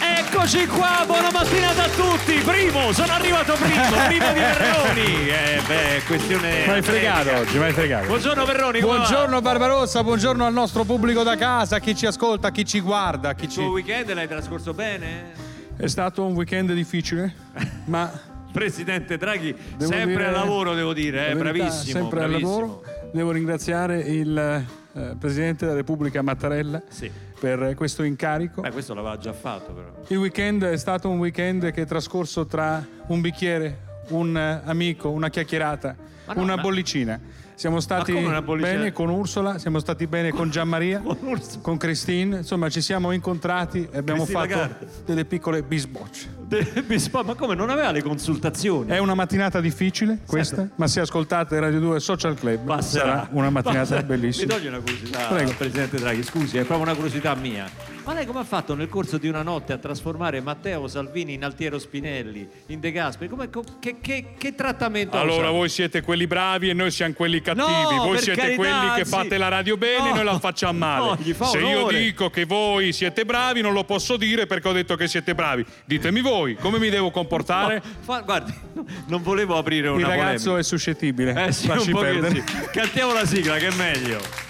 Eccoci qua, buona mattinata a tutti. Primo, sono arrivato primo, primo di Perroni. Eh, beh, questione. Mi hai fregato oggi, mi hai fregato. Buongiorno Perroni, come va? Buongiorno Barbarossa, buongiorno al nostro pubblico da casa, a chi ci ascolta, a chi ci guarda, a chi Il tuo ci... weekend l'hai trascorso bene? È stato un weekend difficile, ma Presidente Draghi, sempre dire- al lavoro, devo dire, eh, la verità, bravissimo. sempre al bravissimo. lavoro. Devo ringraziare il eh, Presidente della Repubblica Mattarella Sì. per questo incarico. Beh, questo l'aveva già fatto, però. Il weekend è stato un weekend che è trascorso tra un bicchiere, un eh, amico, una chiacchierata, no, una ma- bollicina. Siamo stati bene con Ursula, siamo stati bene con Gianmaria, Con con Christine, insomma ci siamo incontrati e abbiamo Christine fatto Lagarde. delle piccole bisbocce. De- Bispa- Ma come non aveva le consultazioni? È una mattinata difficile questa, ma se ascoltate Radio 2 Social Club Passerà. sarà una mattinata Passerà. bellissima. Mi togli una curiosità, Prego. Presidente Draghi, scusi, è proprio una curiosità mia. Ma lei come ha fatto nel corso di una notte a trasformare Matteo Salvini in Altiero Spinelli, in De Gasperi? Come- co- che, che- che trattamento ha Allora usato? voi siete quelli bravi e noi siamo quelli cattivi. No, voi siete carità, quelli che fate la radio bene e No. noi la facciamo male. No, fa Se io dico che voi siete bravi non lo posso dire perché ho detto che siete bravi. Ditemi voi come mi devo comportare. Fa- guardi, non volevo aprire Il una ragazzo polemica. è suscettibile. Eh sì, Lasci perdere. Cantiamo la sigla, che è meglio.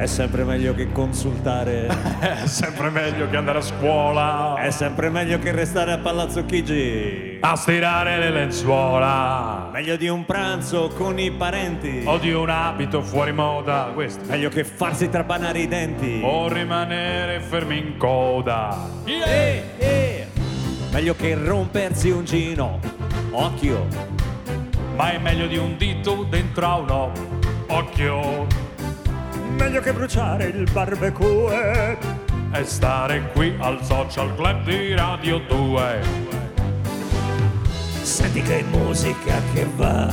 È sempre meglio che consultare. È sempre meglio che andare a scuola. È sempre meglio che restare a Palazzo Chigi. A stirare le lenzuola. Meglio di un pranzo con i parenti. O di un abito fuori moda. Questo. Meglio che farsi trapanare i denti. O rimanere fermi in coda. Eh, eh. Meglio che rompersi un gino. Occhio. Ma è meglio di un dito dentro a un occhio. Meglio che bruciare il barbecue. E stare qui al social club di Radio 2. Senti che musica che va.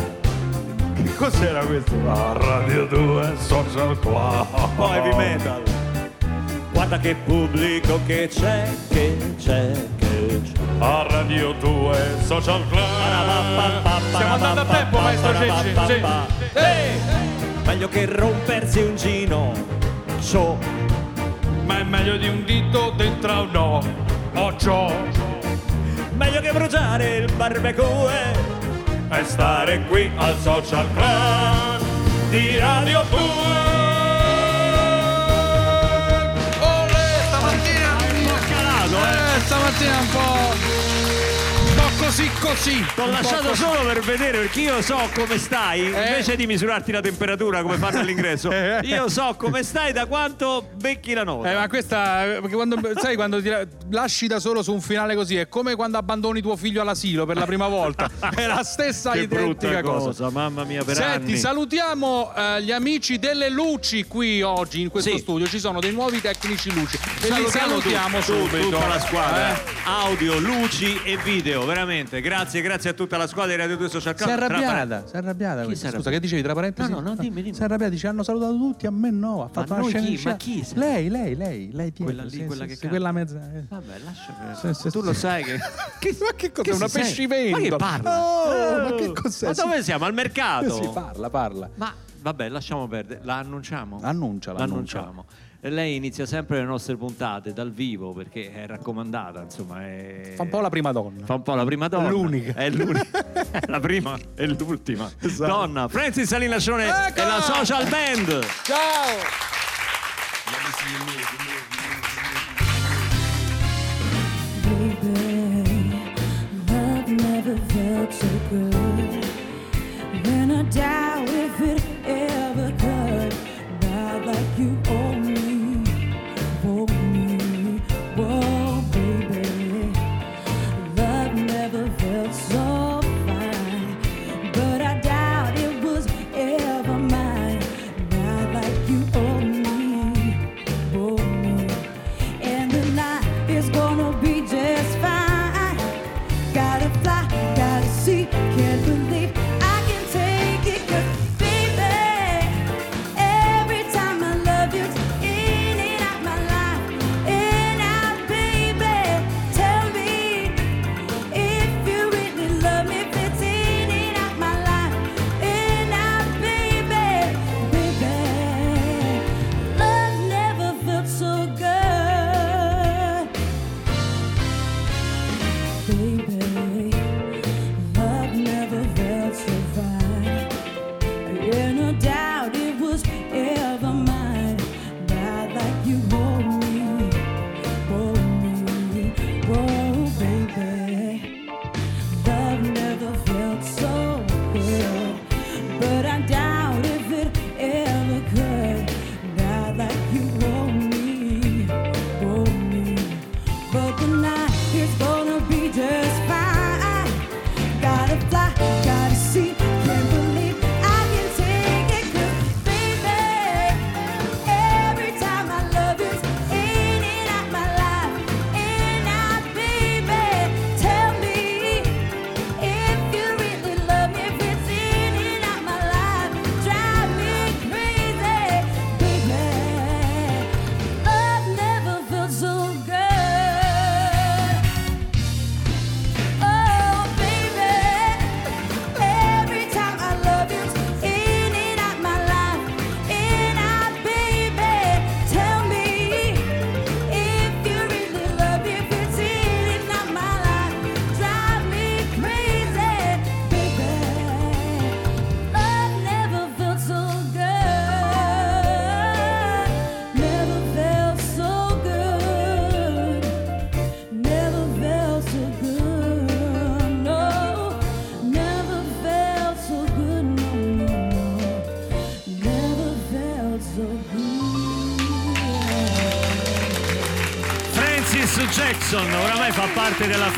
Che cos'era questo? A Radio 2 Social Club. Poi heavy metal. Guarda che pubblico che c'è, che c'è, che c'è. A Radio 2 Social Club. Stiamo andando a tempo, maestro Cecci. Sì. Meglio che rompersi un gino. Show. Ma è meglio di un dito dentro a un occhio. Meglio che bruciare il barbecue. E stare qui al Social Club di Radio 2. Olè, stamattina Un po' così così. Po' lasciato così. solo per vedere perché io so come stai. Eh. Invece di misurarti la temperatura come fanno all'ingresso, io so come stai da quanto becchi la nota. Eh, ma questa, quando, sai, quando ti lasci da solo su un finale così, è come quando abbandoni tuo figlio all'asilo per la prima volta. È la stessa che identica cosa. cosa. mamma mia, per Senti, anni. salutiamo eh, gli amici delle luci qui oggi in questo Sì. studio. Ci sono dei nuovi tecnici luci. E li Salutiamo salutiamo tu- subito. tutta la squadra, Eh? audio, luci e video, veramente. Grazie, grazie a tutta la squadra di Radio 2 Social Club. Si è arrabbiata, si è arrabbiata. Chi Scusa, che dicevi tra parentesi? No, no, no, dimmi, dimmi. Si è arrabbiata, ci hanno salutato tutti, a me no. Ha fatto Ma una noi scena chi? Ma chi è- Lei, lei, lei, lei Pietro, Quella lì, sì, quella sì, che sì, canta. quella mezza. eh. Vabbè, lascia Sì, sì, Tu sì. lo sai che. Ma che cos'è? Che Una sente? pescivento? Ma che parla? Oh, ma che cos'è? Ma dove siamo? Al mercato? Si parla, parla. Ma vabbè, lasciamo perdere. La annunciamo? Annunciala, L'annunciamo. E Lei inizia sempre le nostre puntate dal vivo perché è raccomandata, insomma. È... Fa un po' la prima donna. Fa un po' la prima donna. L'unica. È l'unica. È la prima e l'ultima. Esatto. Donna. Francis Salinascione Ecco! e la social band. Ciao! Baby, love never felt so good. And I doubt if it ever could. Not like you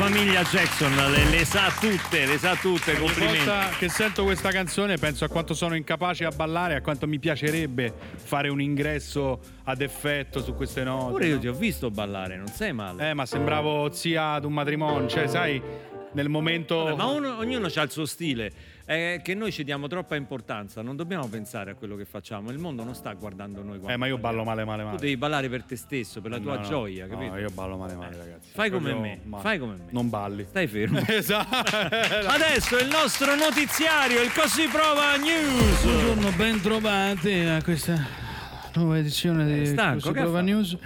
famiglia Jackson, le, le sa tutte, le sa tutte, Ogni complimenti. volta che sento questa canzone penso a quanto sono incapace a ballare, a quanto mi piacerebbe fare un ingresso ad effetto su queste note. Pure io no? ti ho visto ballare, non sei male. Eh, ma sembravo zia ad un matrimonio, cioè, sai, nel momento. Vabbè, ma uno- ognuno ha il suo stile. È che noi ci diamo troppa importanza, non dobbiamo pensare a quello che facciamo. Il mondo non sta guardando noi. Eh, ma io ballo male, male, male. Tu devi ballare per te stesso, per la tua No, no. gioia, No, capito? io ballo male, male, ragazzi. Fai come Proprio me, male. fai come me. Non balli. Stai fermo. esatto. Adesso il nostro notiziario, il Così Prova News. Buongiorno, ben trovati a questa nuova edizione di stanco, Prova fa? News.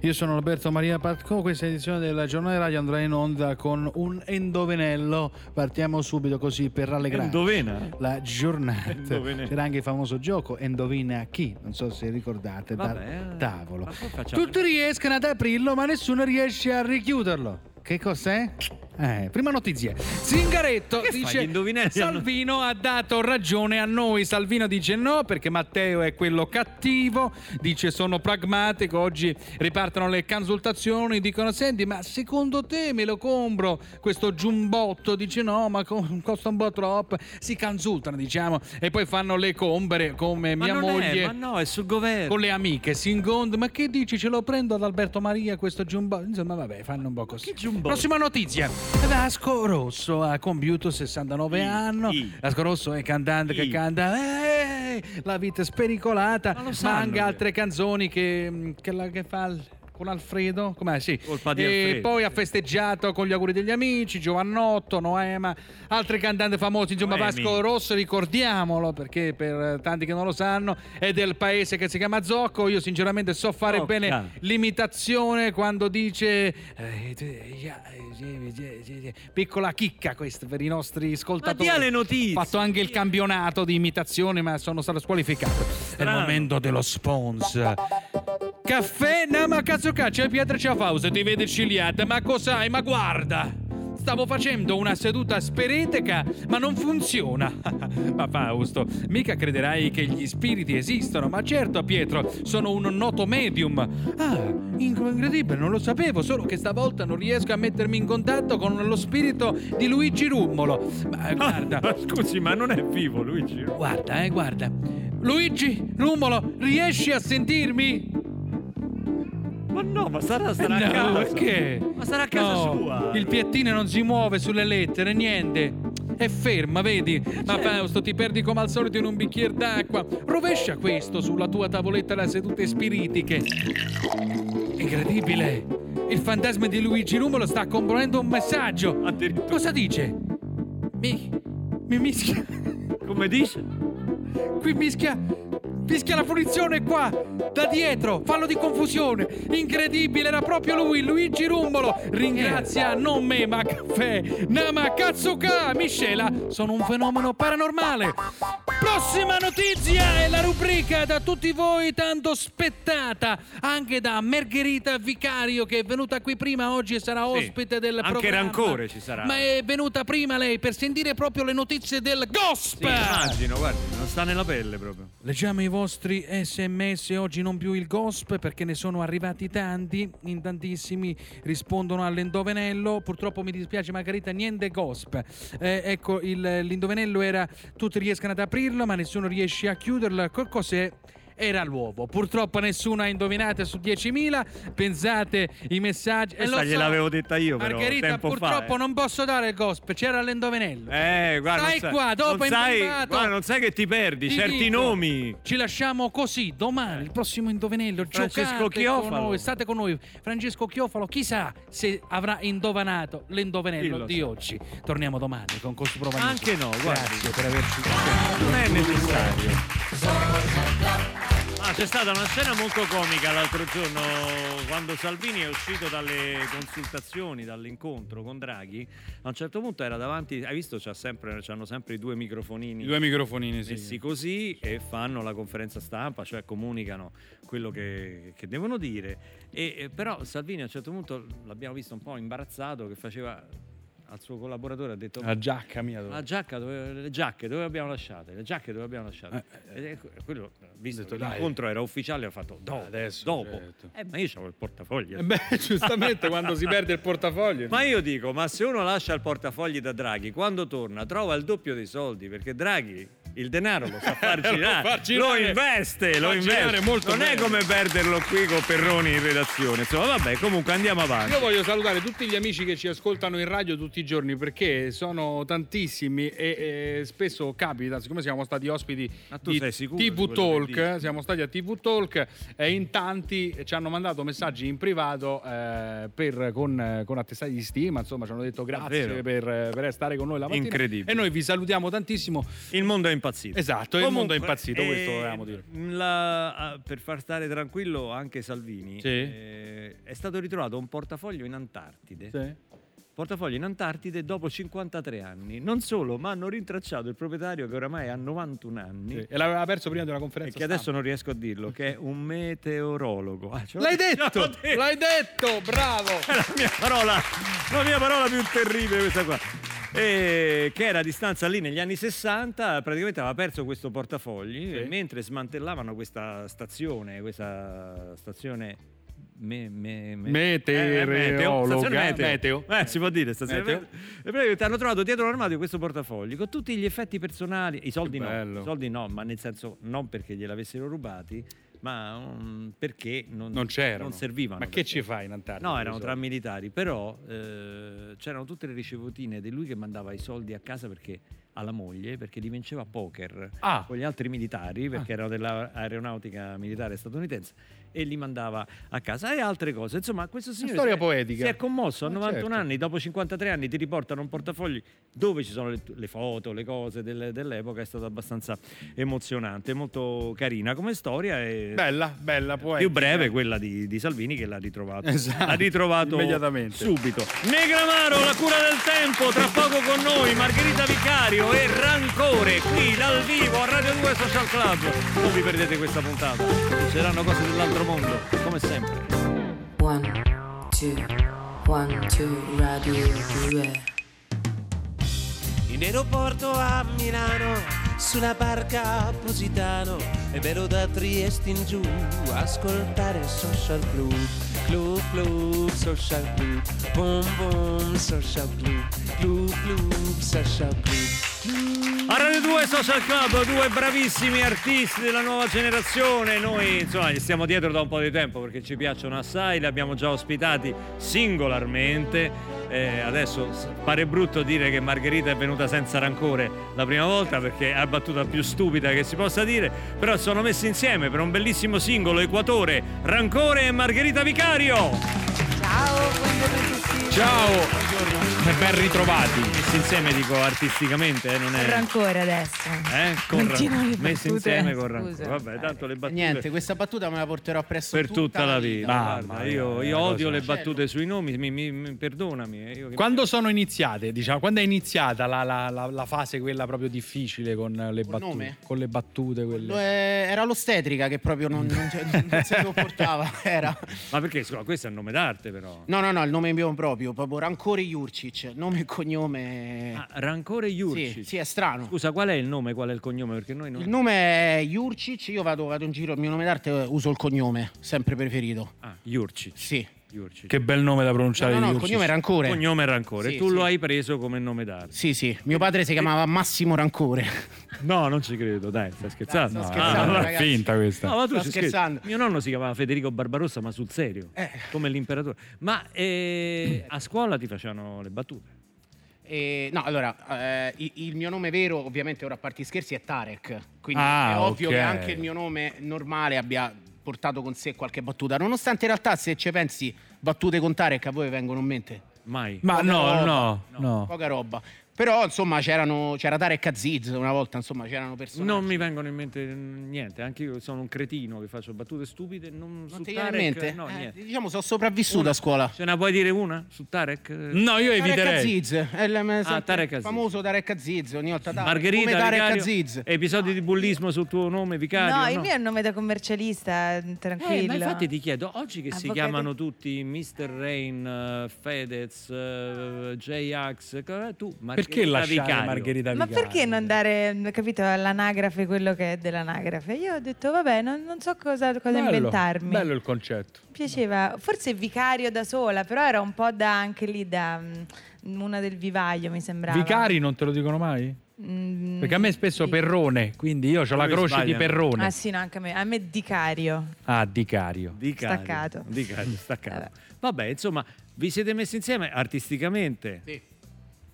Io sono Alberto Maria Patco, questa edizione della giornata radio andrà in onda con un endovenello. Partiamo subito così per rallegrare Endovena? la giornata. Endovene. C'era anche il famoso gioco Endovina chi, non so se ricordate, Vabbè, dal eh. tavolo. Tutti riescono ad aprirlo, ma nessuno riesce a richiuderlo. Che cos'è? Eh, prima notizia. Zingaretto Che dice hanno- Salvino ha dato ragione a noi. Salvino dice no perché Matteo è quello cattivo, dice sono pragmatico, oggi ripartono le consultazioni, dicono senti ma secondo te me lo compro questo giumbotto? Dice no ma co- costa un po' troppo. Si consultano diciamo e poi fanno le combere come Ma mia non è, moglie ma no, è sul governo. con le amiche si incontrano ma che dici ce lo prendo ad Alberto Maria questo giumbotto insomma vabbè fanno un po' così prossima notizia Vasco Rosso ha compiuto 69 Chi? anni Chi? Vasco Rosso è cantante che Chi? canta "Eh, la vita è spericolata Ma ma, anche che- altre canzoni che, che, la- che fa con Alfredo com'è sì Colpa di e Alfredo, poi ha festeggiato con gli auguri degli amici Giovannotto Noema altri cantanti famosi insomma Noemi. Vasco Rosso ricordiamolo perché per tanti che non lo sanno è del paese che si chiama Zocco io sinceramente so fare Zocca. bene l'imitazione quando dice eh, eh, eh, eh, eh, eh, piccola chicca questa per i nostri Ma ascoltatori dia le notizie. ho fatto anche il campionato di imitazione ma sono stato squalificato è il Strano. momento dello sponsor caffè ma cazzo caccia c'è Pietro Ciafausa ti vede ciliata ma cos'hai ma guarda Stavo facendo una seduta spereteca, ma non funziona. ma Fausto, mica crederai che gli spiriti esistono. Ma certo, Pietro, sono un noto medium. Ah, incredibile, non lo sapevo, solo che stavolta non riesco a mettermi in contatto con lo spirito di Luigi Rummolo. Ma eh, guarda, Ma scusi, ma non è vivo Luigi. guarda, eh, guarda. Luigi Rummolo, riesci a sentirmi? Ma no, ma sarà, sarà a No, casa. perché? Ma sarà a casa No, sua. Il piattino non si muove sulle lettere, niente. È ferma, vedi? Ma Fausto, ti perdi come al solito in un bicchiere d'acqua. Rovescia questo sulla tua tavoletta da sedute spiritiche. Incredibile. Il fantasma di Luigi Rumolo sta componendo un messaggio. Cosa dice? Mi. Mi mischia. Come dice? Qui mischia. Mischia la punizione qua, da dietro, fallo di confusione. Incredibile, era proprio lui, Luigi Rumbolo. Ringrazia non me, ma caffè. Nama Katsuka, miscela. Sono un fenomeno paranormale. Prossima notizia è la rubrica da tutti voi tanto spettata, anche da Margherita Vicario che è venuta qui prima oggi e sarà Sì, ospite del anche programma. Rancore ci sarà. Ma è venuta prima lei per sentire proprio le notizie del Sì, gospel. immagino, guardi, non sta nella pelle proprio. Leggiamo i vostri sms, oggi non più il gospel perché ne sono arrivati tanti, in tantissimi rispondono all'indovenello, purtroppo mi dispiace Margherita, niente gospel. Eh, ecco, il- l'indovenello era tutti riescono ad aprirlo ma nessuno riesce a chiuderlo, che cos'è? Era l'uovo. Purtroppo nessuno ha indovinato su 10.000. Pensate i messaggi. Questa so, gliel'avevo detta io, però, Margherita, tempo fa, purtroppo eh. non posso dare il gospel, c'era l'indovenello. Eh, guarda, Stai sai, qua, dopo non sai, guarda, non sai che ti perdi Ti certi dico, nomi. Ci lasciamo così domani, il prossimo indovinello. Francesco giocate con Chiofalo. noi, state con noi. Francesco Chiofalo, chissà se avrà indovinato l'indovinello di sa. oggi. Torniamo domani con Così Prova News. Anche no, guardi. Grazie per averci. Non è necessario. Ah, c'è stata una scena molto comica l'altro giorno quando Salvini è uscito dalle consultazioni, dall'incontro con Draghi. A un certo punto era davanti, hai visto, c'ha sempre, c'hanno sempre i due microfonini I due microfonini, sì. messi così e fanno la conferenza stampa, cioè comunicano quello che, che devono dire. E, e però Salvini a un certo punto l'abbiamo visto un po' imbarazzato che faceva al suo collaboratore ha detto La giacca mia. la giacca dove, le giacche dove abbiamo lasciate? Le giacche dove abbiamo lasciate? Eh, que- quello, visto detto, dai. l'incontro era ufficiale, ha fatto dopo. Adesso, dopo. certo. Eh, ma io avevo il portafoglio. Eh beh, giustamente quando si perde il portafoglio. Ma io dico, ma se uno lascia il portafogli da Draghi, quando torna trova il doppio dei soldi, perché Draghi il denaro lo sa far Lo girare, fa girare. lo investe, Lo lo investe. non è bene. come perderlo qui con Perroni in redazione. Insomma, vabbè, comunque andiamo avanti. Io voglio salutare tutti gli amici che ci ascoltano in radio tutti i giorni perché sono tantissimi e, e spesso capita, siccome siamo stati ospiti di TV Talk, siamo stati a TV Talk e in tanti ci hanno mandato messaggi in privato eh, per- con, con attestati di stima, insomma ci hanno detto grazie per, per stare con noi la mattina. Incredibile. E noi vi salutiamo tantissimo. Il mondo è impazzito. Esatto, il mondo è Comunque, impazzito, questo eh, volevamo dire. la- ah, per far stare tranquillo anche Salvini, Sì. eh, è stato ritrovato un portafoglio in Antartide. Portafoglio in Antartide dopo 53 anni. Non solo, ma hanno rintracciato il proprietario che oramai ha 91 anni. Sì. E l'aveva perso prima di una E conferenza. che adesso stampa. non riesco a dirlo, che è un meteorologo. Ah, L'hai detto! detto! L'hai detto! Bravo! È la mia parola, la mia parola più terribile questa qua. E che era a distanza lì negli anni 60, praticamente aveva perso questo portafogli Sì. e mentre smantellavano questa stazione, questa stazione me, me, me- Meteorologa. stazione meteo. Meteo. Eh, si può dire stazione Meteo. meteo. Praticamente hanno trovato dietro l'armadio questo portafogli con tutti gli effetti personali, i soldi no, i soldi no, ma nel senso non perché gliel'avessero rubati, ma um, perché non, Non c'erano. non servivano. Ma che ci fai in Antartide? No, erano tra militari, però eh, c'erano tutte le ricevutine di lui che mandava i soldi a casa perché alla moglie perché li vinceva a poker Ah. con gli altri militari perché erano dell'aeronautica militare statunitense e li mandava a casa e altre cose. Insomma, questo signore storia si poetica. si è commosso a Eh, 91 certo. anni, dopo 53 anni ti riportano un portafogli dove ci sono le, le foto, le cose delle- dell'epoca, è stato abbastanza emozionante, molto carina come storia e Bella, bella, poetica. più breve quella di, di Salvini che l'ha ritrovato, Esatto, l'ha ritrovato immediatamente. subito. Negramaro, la cura del tempo, tra poco con noi Margherita Vicario e Rancore qui dal vivo a Radio 2 Social Club. Non vi perdete questa puntata, succederanno cose dell'altro mondo, come sempre. One, two, one, two, radio 2. In aeroporto a Milano, sulla barca a Positano, e vero da Trieste in giù, ascoltare Social Club, Club Club, Social Club, Boom Boom, Social Club, Club Club, Social Club. A Radio 2 Social Club, due bravissimi artisti della nuova generazione. Noi insomma gli stiamo dietro da un po' di tempo perché ci piacciono assai, li abbiamo già ospitati singolarmente. Eh, adesso pare brutto dire che Margherita è venuta senza rancore la prima volta perché è la battuta più stupida che si possa dire, però sono messi insieme per un bellissimo singolo Equatore, Rancore e Margherita Vicario. Ciao! E ben ritrovati. Messi insieme dico artisticamente, eh, non è... Rancore adesso. Eh, con le messi insieme con rancore. Vabbè, tanto le battute Niente, questa battuta me la porterò presso per tutta la vita. Mamma Guarda, mia, io, io una odio le battute sui nomi, mi, mi- mi- perdonami. eh, Quando sono iniziate, diciamo, quando è iniziata la, la- la- la fase quella proprio difficile con le Col battute? nome? Con le battute quelle. Lo è- Era l'ostetrica che proprio non, non, non si sopportava. Era. Ma perché scusa, questo è il nome d'arte però. No, no, no, il nome mio proprio, proprio Rancore Jurcic, nome e cognome. Ah, Rancore Jurci. sì, sì, è strano. Scusa, qual è il nome, qual è il cognome? Perché noi non... Il nome è Jurcic, io vado, vado in giro, il mio nome d'arte uso il cognome, sempre preferito. Ah, Jurci. Sì. Jurci. Che bel nome da No, pronunciare. no, no, il Jurcic. cognome è Rancore. Cognome Rancore. Sì, tu sì. lo hai preso come nome d'arte. Sì, sì, mio padre si chiamava Massimo Rancore. No, non ci credo, dai, stai scherzando. Dai, sto Ah, scherzando, no, è ragazzi. finta questa. No, ma tu Sto ci scherzi. scherzando. Mio nonno si chiamava Federico Barbarossa, ma sul serio, Eh. come l'imperatore. Ma eh, a scuola ti facevano le battute. E, no, allora, eh, il, il mio nome vero, ovviamente, ora a parte scherzi, è Tarek. Quindi Ah, è ovvio ok. che anche il mio nome normale abbia portato con sé qualche battuta. Nonostante in realtà, se ci pensi, battute con Tarek a voi vengono in mente. Mai. Ma Poca no, roba. no, no. Poca roba. Però insomma c'erano, c'era Tarek Aziz una volta, insomma c'erano persone. Non mi vengono in mente niente, anche io sono un cretino che faccio battute stupide. Non, Non su ti viene in Tarek, mente? No, Eh, niente. diciamo sono sopravvissuto a scuola. Ce ne puoi dire una su Tarek? No, io Tarek eviterei. Aziz, il Ah, Tarek Aziz. famoso Tarek Aziz, ogni volta Tarek, Margherita, come Tarek vicario, Aziz. episodi di bullismo sul tuo nome, vicario? No, il mio è un nome da commercialista, Eh, tranquillo. ma infatti ti chiedo, oggi che si Avvocati- chiamano tutti Mr. Rain, eh, Fedez, eh, J-Ax, eh, tu Margherita Perché lasciare Vicario. Margherita Ma Vicario? perché non dare, capito, all'anagrafe quello che è dell'anagrafe? Io ho detto, vabbè, non, non so cosa, cosa Bello, inventarmi. Bello il concetto. Mi piaceva, forse vicario da sola, però era un po' da anche lì da mm, una del vivaio, mi sembrava. Vicari non te lo dicono mai? Mm, Perché a me è spesso sì. Perrone, quindi io ho la croce di sbagliano? Perrone. Ah sì, no, anche a me. A me Dicario. Ah, di Cario. Vicario. Staccato. Vicario, staccato. Vabbè. Vabbè, insomma, vi siete messi insieme artisticamente? Sì.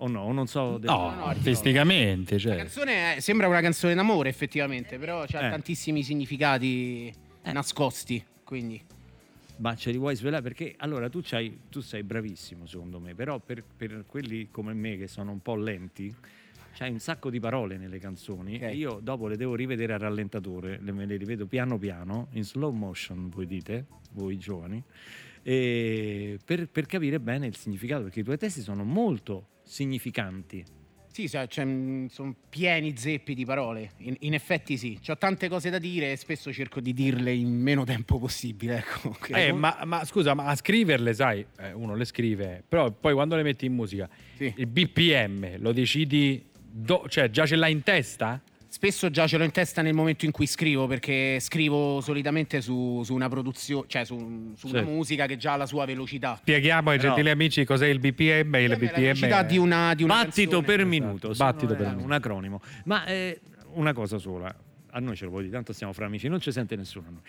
O no? O non so. del- No, artisticamente, La cioè. canzone è- sembra una canzone d'amore effettivamente, però ha Eh. tantissimi significati nascosti, quindi... Ma ce li vuoi svelare? Perché allora tu, c'hai- tu sei bravissimo secondo me, però per, per quelli come me che sono un po' lenti, c'hai un sacco di parole nelle canzoni Ok. e io dopo le devo rivedere a rallentatore, le, me le rivedo piano piano, in slow motion voi dite, voi giovani, e per, per capire bene il significato, perché i tuoi testi sono molto significanti. Sì, cioè, cioè, mh, sono pieni zeppi di parole. In, in effetti sì, ho tante cose da dire e spesso cerco di dirle in meno tempo possibile. Ecco. Eh, ma, ma scusa, ma a scriverle, sai, eh, uno le scrive, però poi quando le metti in musica, Sì. il BPM lo decidi, do- cioè già ce l'hai in testa? Spesso già ce l'ho in testa nel momento in cui scrivo, perché scrivo solitamente su, su una produzione, cioè su, su una Sì. musica che già ha la sua velocità. Spieghiamo ai Però- gentili amici cos'è il BPM. Il La BPM velocità è- di una, di una Battito canzone. per Esatto, minuto, battito sono, per minuto. un acronimo. Ma eh, una cosa sola, a noi ce lo vuoi dire, tanto stiamo fra amici, non ci sente nessuno. a noi.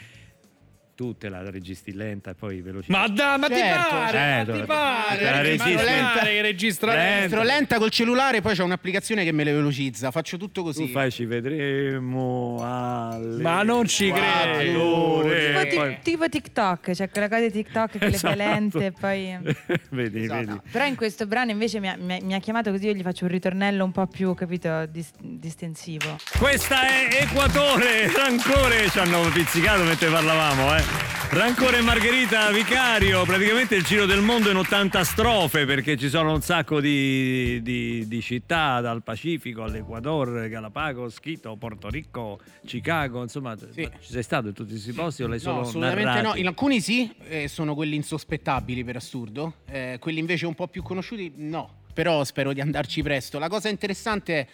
Tu te la registri lenta e poi veloce. Ma da, ma ti Certo, pare? certo. ma ti Eh, pare? la non lenta che registra Lenta. Registro lenta col cellulare, poi c'è un'applicazione che me le velocizza. Faccio tutto così. Tu fai ci vedremo alle Ma non ci credo. Tipo, ti- tipo TikTok, cioè quella cosa di TikTok che Esatto. le fai lente e poi... vedi, Esatto. vedi. Però in questo brano invece mi ha, mi ha- mi ha chiamato così io gli faccio un ritornello un po' più, capito, dis- distensivo. Questa è Equatore, Rancore, ci hanno pizzicato mentre parlavamo, eh. Rancore e Margherita Vicario, praticamente il giro del mondo in 80 strofe perché ci sono un sacco di, di- di città, dal Pacifico all'Equador, Galapagos, Quito, Porto Rico, Chicago, insomma, Sì. ci sei stato in tutti questi posti o l'hai solo No, assolutamente narrati? no. In alcuni sì, eh, sono quelli insospettabili per assurdo. Eh, quelli invece un po' più conosciuti, no. Però spero di andarci presto. La cosa interessante è,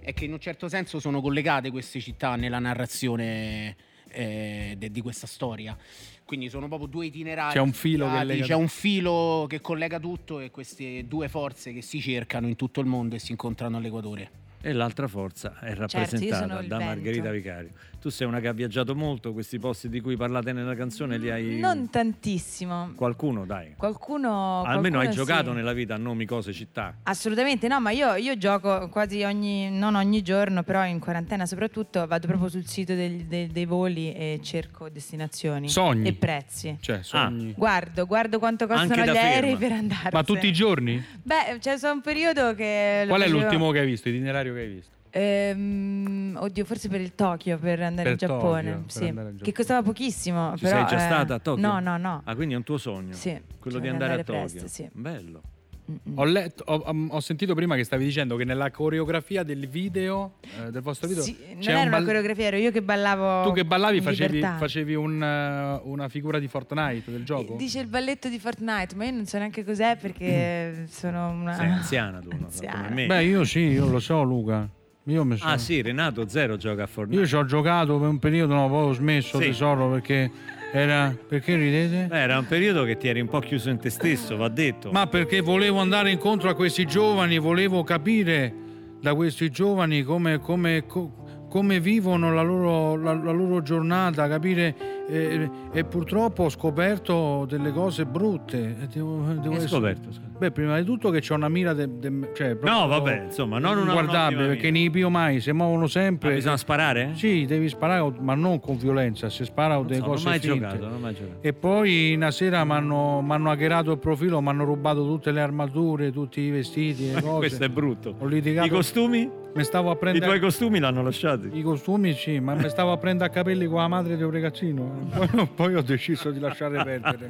è che in un certo senso sono collegate queste città nella narrazione eh, de- di questa storia. Quindi sono proprio due itinerari. C'è un filo che lega C'è un filo che collega tutto e queste due forze che si cercano in tutto il mondo e si incontrano all'Equatore. E l'altra forza è Certo, rappresentata il da vento. Margherita Vicario. Tu sei una che ha viaggiato molto, questi posti di cui parlate nella canzone li hai... Non tantissimo. Qualcuno, dai. Qualcuno... Almeno hai qualcuno giocato sì. nella vita a nomi, cose, città. Assolutamente no, ma io, io gioco quasi ogni, non ogni giorno, però in quarantena soprattutto, vado proprio sul sito degli- dei, dei voli e cerco destinazioni Sogni. e prezzi. Cioè, sogni. Guardo, guardo quanto costano gli da aerei ferma. per andarsene. Ma tutti i giorni? Beh, c'è stato un periodo che... Qual è facevo- l'ultimo che hai visto, itinerario che hai visto? Ehm, oddio, forse per il Tokyo per andare in Per Giappone. Tokyo, per sì. andare in Che Giappone. costava pochissimo. Ci però, sei già eh, stata a Tokyo? No, no, no. Ah, quindi è un tuo sogno? Sì, Quello cioè di andare a Tokyo? presto, sì. Bello. Mm-mm. Ho, letto- ho- ho sentito prima che stavi dicendo che nella coreografia del video, eh, del vostro video, Sì, non c'è era un una ball- coreografia, ero io che ballavo. tu che ballavi in facevi, libertà. facevi un, eh, una figura di Fortnite del gioco? Dice il balletto di Fortnite, ma io non so neanche cos'è perché sono una. Sei anziana tu, no? Anziana. come me. Beh, io sì, io lo so, Luca. Io mi so- Ah sì, Renato Zero gioca a Fortnite. Io ci ho giocato per un periodo, no, poi ho smesso Sì. tesoro perché era. Perché ridete? Beh, era un periodo che ti eri un po' chiuso in te stesso, va detto. Ma perché volevo andare incontro a questi giovani, volevo capire da questi giovani come, come- co- come vivono la loro, la- la loro giornata, capire e, e purtroppo ho scoperto delle cose brutte. Devo, devo essere- scoperto, scusa? Beh, prima di tutto che c'è una mira de, de- cioè, No, vabbè, insomma, non una guardabile perché nei pio mai si muovono Ah, sempre. bisogna sparare? Sì, devi sparare, ma non con violenza, si spara Non delle so, non cose mai finte. giocato, non mai giocato. E poi una sera mi hanno hackerato il profilo, mi hanno rubato tutte le armature, tutti i vestiti. Questo è brutto. Ho litigato. I costumi? Mi stavo a I prendere tuoi costumi l'hanno lasciati. i costumi, sì, ma mi stavo a prendere a capelli con la madre di un ragazzino. Poi, poi ho deciso di lasciare perdere.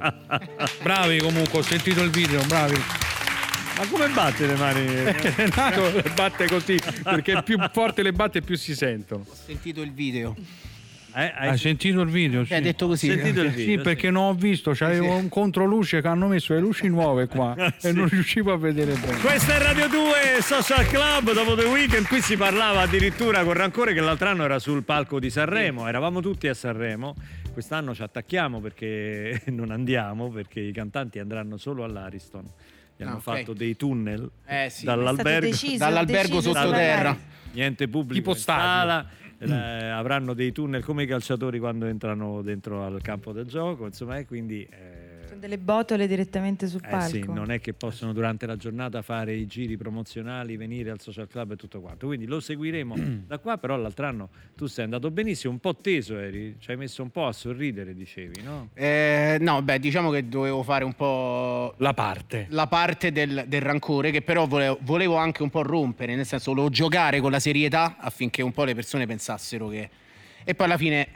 Bravi comunque, ho sentito il video, bravi. Ma come batte le mani? Renato le batte così, perché più forte le batte più si sentono. Ho sentito il video. Eh, hai Hai sentito il video? Sì. Hai detto così. sentito il Sì, video? perché non ho visto, c'avevo un controluce che hanno messo le luci nuove qua Sì. e non riuscivo a vedere bene. Questa è Radio 2 Social Club dopo The Weekend. Qui si parlava addirittura con Rancore che l'altro anno era sul palco di Sanremo. Eravamo tutti a Sanremo. Quest'anno ci attacchiamo perché non andiamo, perché i cantanti andranno solo all'Ariston. Gli hanno Ah, ok. fatto dei tunnel Eh sì. dall'albergo. deciso, Dall'albergo sottoterra. Niente pubblico Tipo stadio. Eh, avranno dei tunnel come i calciatori quando entrano dentro al campo del gioco, insomma, e quindi eh, delle botole direttamente sul eh palco. sì, non è che possono durante la giornata fare i giri promozionali, venire al social club e tutto quanto. Quindi lo seguiremo da qua, però l'altro anno tu sei andato benissimo, un po' teso eri, ci hai messo un po' a sorridere, dicevi, no? Eh, no, beh, diciamo che dovevo fare un po' La parte. la parte del, del rancore che però volevo, volevo anche un po' rompere, nel senso volevo giocare con la serietà affinché un po' le persone pensassero che... E poi alla fine,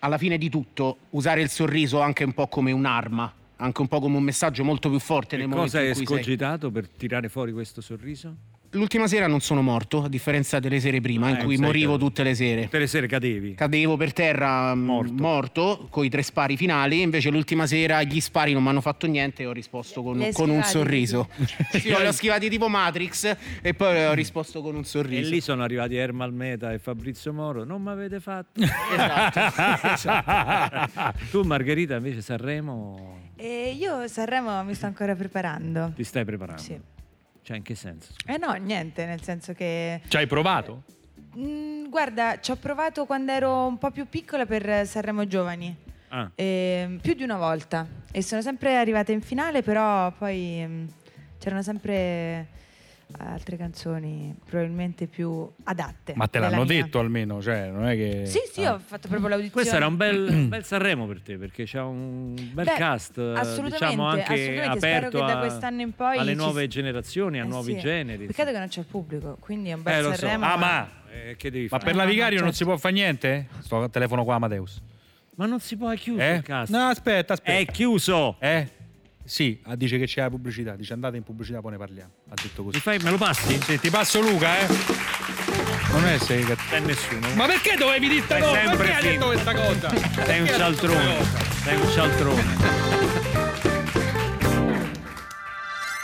alla fine di tutto usare il sorriso anche un po' come un'arma, anche un po' come un messaggio molto più forte Che nel momento cosa hai in cui sei... escogitato per tirare fuori questo sorriso? L'ultima sera non sono morto, a differenza delle sere prima, in Eh, cui morivo caduto. tutte le sere. Tutte le sere cadevi. Cadevo per terra mm, Morto. morto, con i tre spari finali, invece l'ultima sera gli spari non mi hanno fatto niente e ho risposto con, hai con un sorriso. sì, li ho schivati tipo Matrix e poi ho risposto con un E sorriso. lì sono arrivati Ermal Meta e Fabrizio Moro. Non mi avete fatto. Esatto. tu, Margherita, invece Sanremo E io Sanremo mi sto ancora preparando. ti stai preparando? Sì. Cioè, in che senso? Eh no, niente, nel senso che... Ci hai provato? Mm, guarda, ci ho provato quando ero un po' più piccola per Sanremo Giovani. Ah, Ehm, più di una volta. E sono sempre arrivata in finale, però poi mm, c'erano sempre altre canzoni probabilmente più adatte. Ma te l'hanno mia. detto almeno, cioè, non è che... Sì, sì, ho fatto proprio l'audizione. questo era un bel, un bel Sanremo per te perché c'è un bel Beh, cast, eh, assolutamente, diciamo anche assolutamente. Spero aperto che da quest'anno in poi alle ci nuove si- generazioni, a Eh nuovi sì. generi. Peccato che non c'è il pubblico, quindi è un Eh, bel so. Sanremo. Ah, ma... Eh, che devi Ma fare? per la no, vicario non certo. si può fare niente? Sto al telefono qua, Amadeus. Ma non si può, è chiuso Eh? il cast. No, aspetta, aspetta. È chiuso. Eh? Sì, ah, dice che c'è la pubblicità. Dice andate in pubblicità, poi ne parliamo. Ha detto Mi così. fai, me lo passi? Sì, ti passo Luca, eh? Non è sei cattivo. C'è nessuno. Ma perché dovevi dire sta Sei cosa? sempre Perché hai detto questa cosa? Sei un cialtrone. questa? Sei un cialtrone.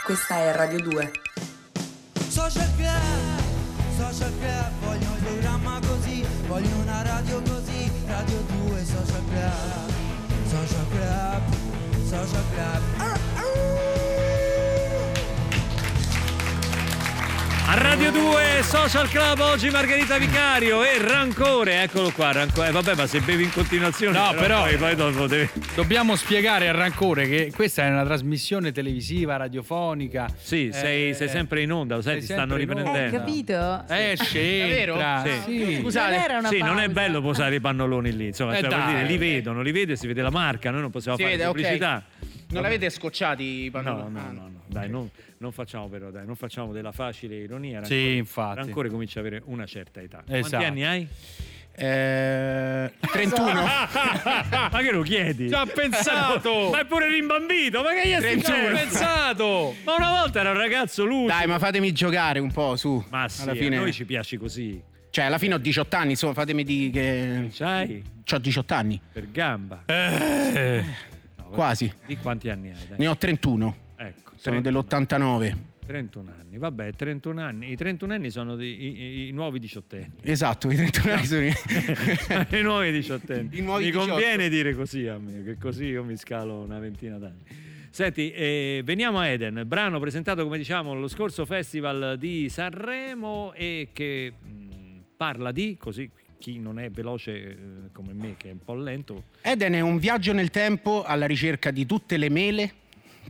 Questa è Radio 2. Social club, social club, voglio un programma così, voglio una radio così, radio 2, social club, social club, social club. A Radio 2 Social Club oggi Margherita Vicario e Rancore, eccolo qua, Rancore. Eh, vabbè, ma se bevi in continuazione, No, però- poi, poi dopo devi... Dobbiamo spiegare al Rancore che questa è una trasmissione televisiva, radiofonica. Sì, sei, Eh, sei sempre in onda, lo sai, sei ti stanno in onda. Eh, riprendendo. capito? Eh, c'entra. Sì. Sì. Scusate, Non era una Sì, non è bello posare i pannoloni lì, insomma, Eh, cioè, vuol dai. dire, li vedono, li vede, si vede la marca, noi non possiamo Si fare vede, pubblicità. Non l'avete scocciati i No, pannolini? no, Ah, no, no, dai, non, non facciamo però, dai, non facciamo della facile ironia. Sì, Rancore- infatti. Rancore comincia ad avere una certa età. Esatto. Quanti anni hai? Eh, 31. ma che lo chiedi? Ci ha pensato! Ma è pure rimbambito, ma che gli ha pensato! Ma una volta era un ragazzo lucido. Dai, ma fatemi giocare un po', su. Ma sì, alla fine. a noi ci piaci così. Cioè, alla fine ho 18 anni, insomma, fatemi dire che. C'hai? Ho 18 anni, Per gamba. Eh. No, quasi. Di quanti anni hai? Dai. Ne ho 31. Ecco, Sono 31 dell'89. 31 anni, vabbè, 31 anni. I 31 anni sono di- i, i- i nuovi diciottenni. Esatto, i 31 anni sono. I nuovi diciottenni. I nuovi mi 18. conviene dire così a me, che così io mi scalo una ventina d'anni. Senti, eh, veniamo a Eden, brano presentato come diciamo allo scorso festival di Sanremo e che mh, parla di, così chi non è veloce eh, come me, che è un po' lento, Eden è un viaggio nel tempo alla ricerca di tutte le mele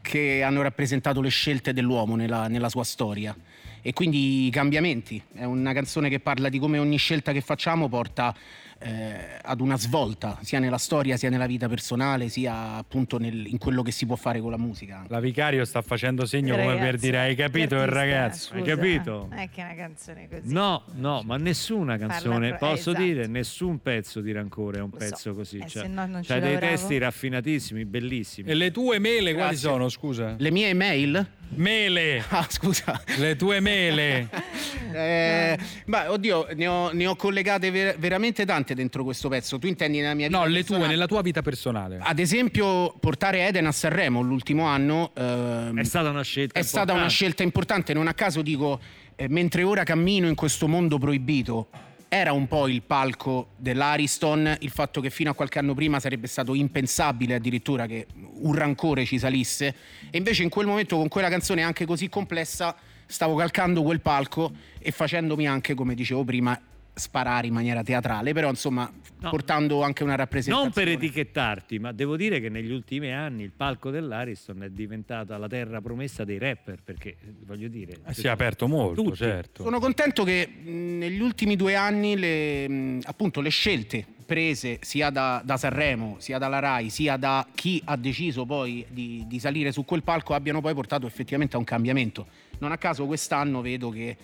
che hanno rappresentato le scelte dell'uomo nella, nella sua storia e quindi i cambiamenti. È una canzone che parla di come ogni scelta che facciamo porta eh, ad una svolta, sia nella storia, sia nella vita personale, sia appunto nel- in quello che si può fare con la musica. La vicario sta facendo segno come per Ragazzi, dire hai capito il ragazzo. Hai scusa, capito? Non è che è una canzone così. No, no, ma nessuna canzone, pro- posso esatto. dire, nessun pezzo di rancore è un Lo so. pezzo così. Eh, cioè, no non ci c'ha dei testi raffinatissimi, bellissimi. E le tue mele quali Grazie. sono, scusa? Le mie email? Mele! Ah, scusa. Le tue mele! Eh, ma oddio, ne ho, ne ho collegate ver- veramente tante dentro questo pezzo. Tu intendi nella mia vita? No, le tue, nella tua vita personale. Ad esempio, portare Eden a Sanremo l'ultimo anno ehm, È stata una scelta è stata una importante. scelta importante. Non a caso dico, eh, mentre ora cammino in questo mondo proibito, era un po' il palco dell'Ariston, il fatto che fino a qualche anno prima sarebbe stato impensabile addirittura che un rancore ci salisse. E invece in quel momento, con quella canzone anche così complessa, stavo calcando quel palco e facendomi anche, come dicevo prima, sparare in maniera teatrale, però insomma No. portando anche una rappresentazione. Non per etichettarti, ma devo dire che negli ultimi anni il palco dell'Ariston è diventata la terra promessa dei rapper, perché eh, voglio dire... Eh, si è aperto molto, Tutti. certo. Sono contento che mh, negli ultimi due anni le, mh, appunto, le scelte prese sia da, da Sanremo, sia dalla RAI, sia da chi ha deciso poi di, di salire su quel palco abbiano poi portato effettivamente a un cambiamento. Non a caso quest'anno vedo che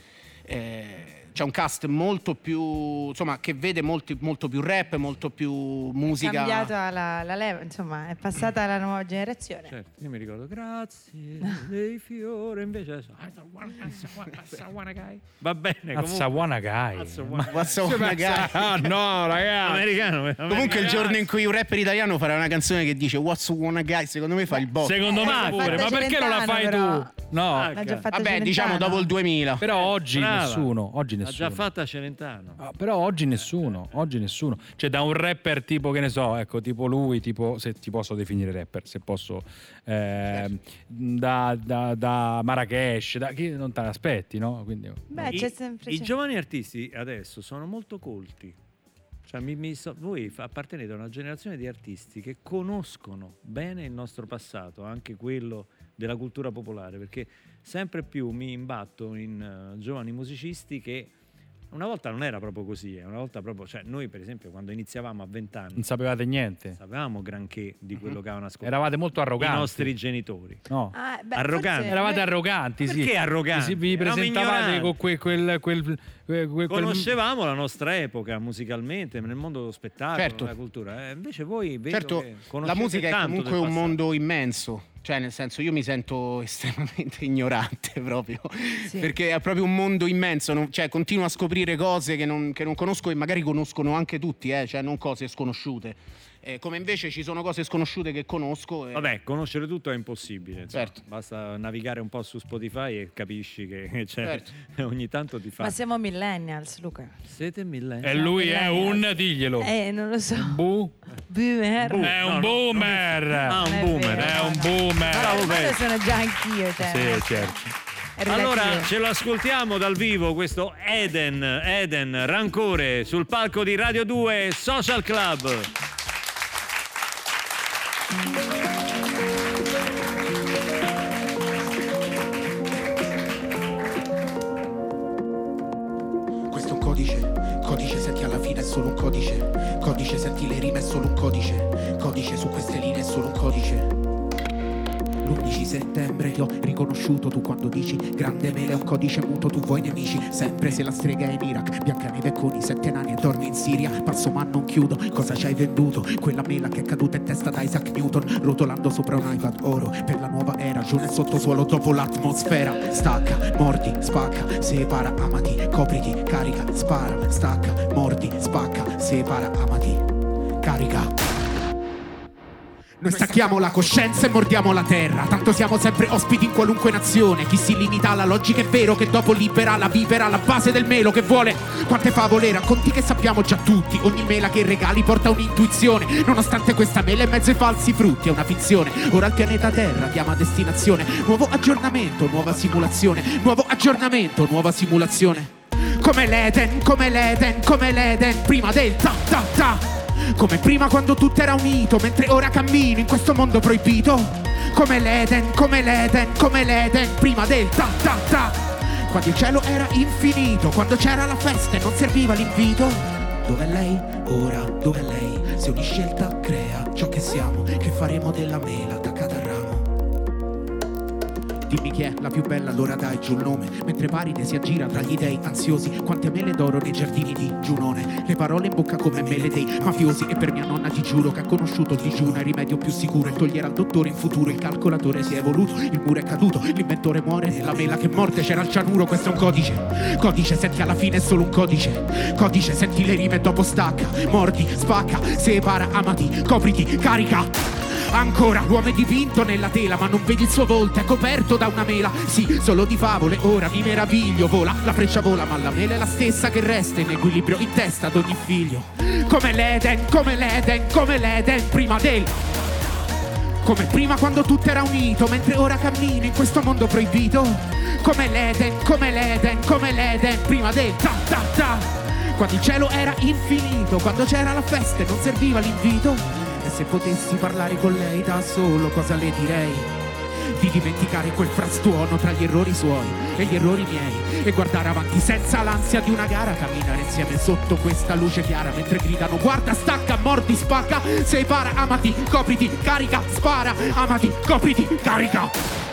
eh, c'è un cast molto più, insomma, che vede molti- molto più rap, molto più musica. cambiata la, la leva, insomma, è passata alla nuova generazione. Certo, io mi ricordo, grazie dei fiori, invece guy. Va bene, comunque... Azzawana guy. Azzawana- What's up, ragazzi? Ah, no, ragazzi. Americano, Comunque il giorno in cui un rapper italiano farà una canzone che dice What's Wanna Guy, secondo me fa il botto. Secondo Eh, me l'ha pure, ma perché non la fai tu? No, Vabbè, diciamo dopo il 2000. però oggi nessuno, oggi Ha nessuno. già fatta Celentano. Ah, però oggi nessuno, oggi nessuno. Cioè da un rapper tipo che ne so, ecco, tipo lui, tipo se ti posso definire rapper, se posso ehm, da, da, da Marrakesh, da chi non te l'aspetti, no? Quindi Beh, I, c'è sempre... i c'è- giovani artisti adesso sono molto colti. Cioè, mi- mi so- voi appartenete a una generazione di artisti che conoscono bene il nostro passato, anche quello della cultura popolare, perché sempre più mi imbatto in eh, giovani musicisti che una volta non era proprio così, eh, una volta proprio, cioè noi per esempio quando iniziavamo a 20 anni non sapevate niente. sapevamo granché di quello che avevano ascoltato Eravate molto i arroganti. nostri genitori. No. Ah, beh, Arroganti. forse- Eravate arroganti, sì. Perché arroganti? Sì, vi presentavate con quel, quel, quel, quel- quel- Conoscevamo la nostra epoca musicalmente, nel mondo dello spettacolo, Certo. della cultura. Eh, invece voi vedo Certo, che la musica è comunque un mondo immenso. Cioè, nel senso, io mi sento estremamente ignorante proprio. Sì. Perché è proprio un mondo immenso. non- cioè, continuo a scoprire cose che non, che non conosco e magari conoscono anche tutti, eh, cioè non cose sconosciute. Eh, come invece ci sono cose sconosciute che conosco. e- Vabbè, conoscere tutto è impossibile. insomma. Certo. Basta navigare un po' su Spotify e capisci che cioè, Certo. ogni tanto ti fa. Ma siamo millennials, Luca. Siete millenni. E lui è un, diglielo. Eh, non lo so. Bu- Boomer. è un boomer. Ah, un boomer. vero. È un boomer. Bravo, Pezzo. sono già anch'io, te. Sì, certo. Allora ce lo ascoltiamo dal vivo questo Eden, Eden Rancore sul palco di Radio 2 Social Club. Questo è un codice, codice senti alla fine è solo un codice, codice senti le rime è solo un codice, codice su queste linee è solo un codice. L'11 settembre. Ti ho riconosciuto tu quando dici grande mele è un codice muto tu vuoi nemici? Sempre se la strega è in Iraq Biancaneve con i sette nani e dormi in Siria. Passo ma non chiudo. Cosa ci hai venduto? Quella mela che è caduta in testa da Isaac Newton rotolando sopra un iPad oro. Per la nuova era giù nel sottosuolo dopo l'atmosfera. Stacca mordi spacca separa amati. Copriti carica spara stacca mordi spacca separa amati. Carica noi stacchiamo la coscienza e mordiamo la terra. Tanto siamo sempre ospiti in qualunque nazione. Chi si limita alla logica è vero che dopo libera la vivera alla base del melo che vuole. Quante favole racconti che sappiamo già tutti. Ogni mela che regali porta un'intuizione. Nonostante questa mela in mezzo ai falsi frutti è una finzione. Ora il pianeta Terra chiama destinazione. Nuovo aggiornamento, nuova simulazione. Nuovo aggiornamento, nuova simulazione. come l'Eden, come l'Eden, come l'Eden, prima del ta ta ta. Come prima quando tutto era unito, mentre ora cammino in questo mondo proibito. Come l'Eden, come l'Eden, come l'Eden, prima del ta ta ta. Quando il cielo era infinito, quando c'era la festa e non serviva l'invito. Dov'è lei? Ora, dov'è lei? Se ogni scelta crea ciò che siamo, che faremo della mela al ramo. Dimmi chi è la più bella, allora dai giù il nome. Mentre Paride si aggira tra gli dei ansiosi, quante mele d'oro nei giardini di Giunone. Le parole in bocca come mele dei mafiosi. E per mia nonna ti giuro che ha conosciuto il digiuno, il rimedio più sicuro. E togliere al dottore in futuro, il calcolatore si è evoluto, il muro è caduto, l'inventore muore. La mela che morte c'era il cianuro, questo è un codice. Codice, senti alla fine è solo un codice. Codice, senti le rime e dopo stacca. Mordi, spacca, separa, amati, copriti, carica. Ancora, l'uomo è dipinto nella tela, ma non vedi il suo volto, è coperto da una mela. Sì, solo di favole, ora mi meraviglio. Vola, la freccia vola, ma la mela è la stessa che resta in equilibrio in testa ad ogni figlio. Come l'Eden, come l'Eden, come l'Eden, prima del. Come prima quando tutto era unito, mentre ora cammino in questo mondo proibito. Come l'Eden, come l'Eden, come l'Eden, prima del ta ta ta. Quando il cielo era infinito, quando c'era la festa e non serviva l'invito. E se potessi parlare con lei da solo, cosa le direi? Di dimenticare quel frastuono tra gli errori suoi e gli errori miei e guardare avanti senza l'ansia di una gara, camminare insieme sotto questa luce chiara mentre gridano guarda, stacca, mordi, spacca, separa, amati, copriti, carica, spara, amati, copriti, carica.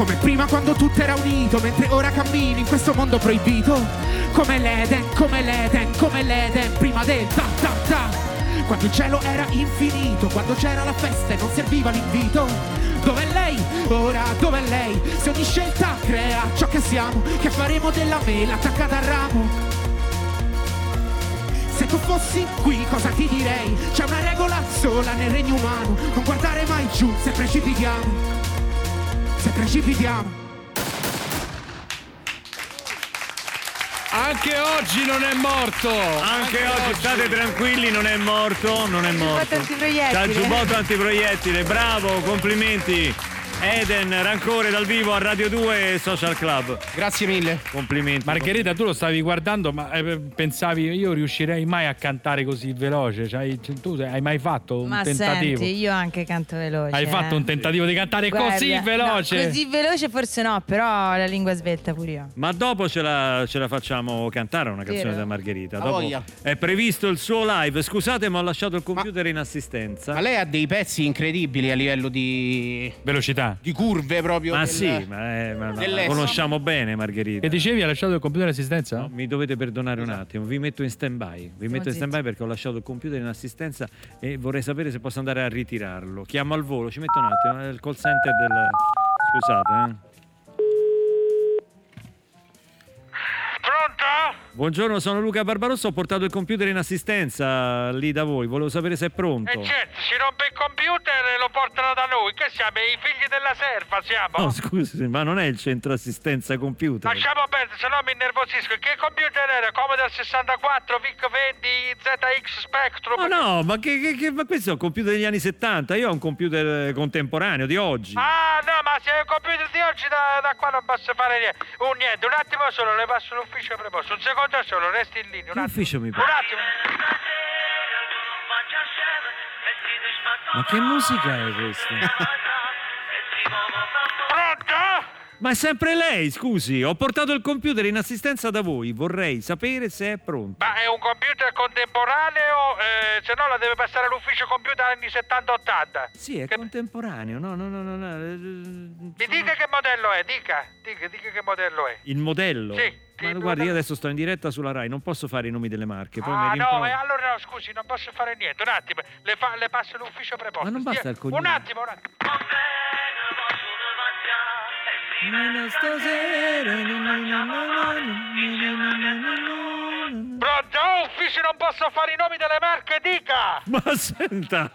Come prima quando tutto era unito, mentre ora cammino in questo mondo proibito. Come l'Eden, come l'Eden, come l'Eden, prima del ta ta ta. Quando il cielo era infinito, quando c'era la festa e non serviva l'invito. Dov'è lei? Ora dov'è lei? Se ogni scelta crea ciò che siamo, che faremo della mela attaccata al ramo. Se tu fossi qui cosa ti direi? C'è una regola sola nel regno umano, non guardare mai giù se precipitiamo. Se precipitiamo. Anche oggi non è morto. Anche oggi state tranquilli, non è morto, non è morto. antiproiettile. C'ha il giubbotto antiproiettile, bravo, complimenti. Eden, rancore dal vivo a Radio 2 Social Club. Grazie mille. Complimenti. Margherita, tu lo stavi guardando, ma eh, pensavi io riuscirei mai a cantare così veloce? Cioè, tu hai mai fatto un Ma tentativo? senti, io anche canto veloce. Hai fatto eh. un tentativo di cantare Guarda, così no, veloce? così veloce forse no, però la lingua svelta pure io. Ma dopo ce la, ce la facciamo cantare una canzone Vero. da Margherita. Dopo voglia. è previsto il suo live. Scusate, ma ho lasciato il computer in assistenza. Ma lei ha dei pezzi incredibili a livello di, Velocità. Di curve proprio. Ma del- sì, ma, è- ma- dell'est. conosciamo bene Margherita. Che dicevi, hai lasciato il computer assistenza? No, mi dovete perdonare un attimo, vi metto in stand by. Vi metto in stand by perché ho lasciato il computer in assistenza e vorrei sapere se posso andare a ritirarlo. Chiamo al volo, ci metto un attimo, è il call center del Scusate, eh. Buongiorno, sono Luca Barbarossa, ho portato il computer in assistenza lì da voi, volevo sapere se è pronto. E certo, si rompe il computer e lo portano da noi. Che siamo? I figli della serva siamo? No, scusi, ma non è il centro assistenza computer. Lasciamo perdere, se no mi innervosisco. Che computer era? Commodore 64, VIC 20, ZX Spectrum? Ma no, ma, che, che- che- ma questo è un computer degli anni 70, io ho un computer eh, contemporaneo di oggi. Ah, no, ma se è un computer di oggi da, da qua non posso fare niente. Un niente, un attimo solo, le passo l'ufficio preposto. Un secondo solo, resti in linea. Un Che ufficio mi Un pare? attimo. Ma che musica è questa? Pronto? Ma è sempre lei, scusi, ho portato il computer in assistenza da voi, vorrei sapere se è pronto. Ma è un computer contemporaneo? Eh, se no la deve passare all'ufficio computer anni 70-80. Sì, è Che- contemporaneo, no, no, no, no, no. Mi dica che modello è, dica. Dica, dica che modello è. Il modello? Sì, Ma guardi, io adesso sto in diretta sulla Rai, non posso fare i nomi delle marche, poi Ah no, eh, allora no, scusi, non posso fare niente. Un attimo, le, fa- le passo l'ufficio preposto. Ma non basta il cognome. Un attimo, un attimo. Pronto? Oh, ufficio non posso fare i nomi delle marche, dica! Ma senta,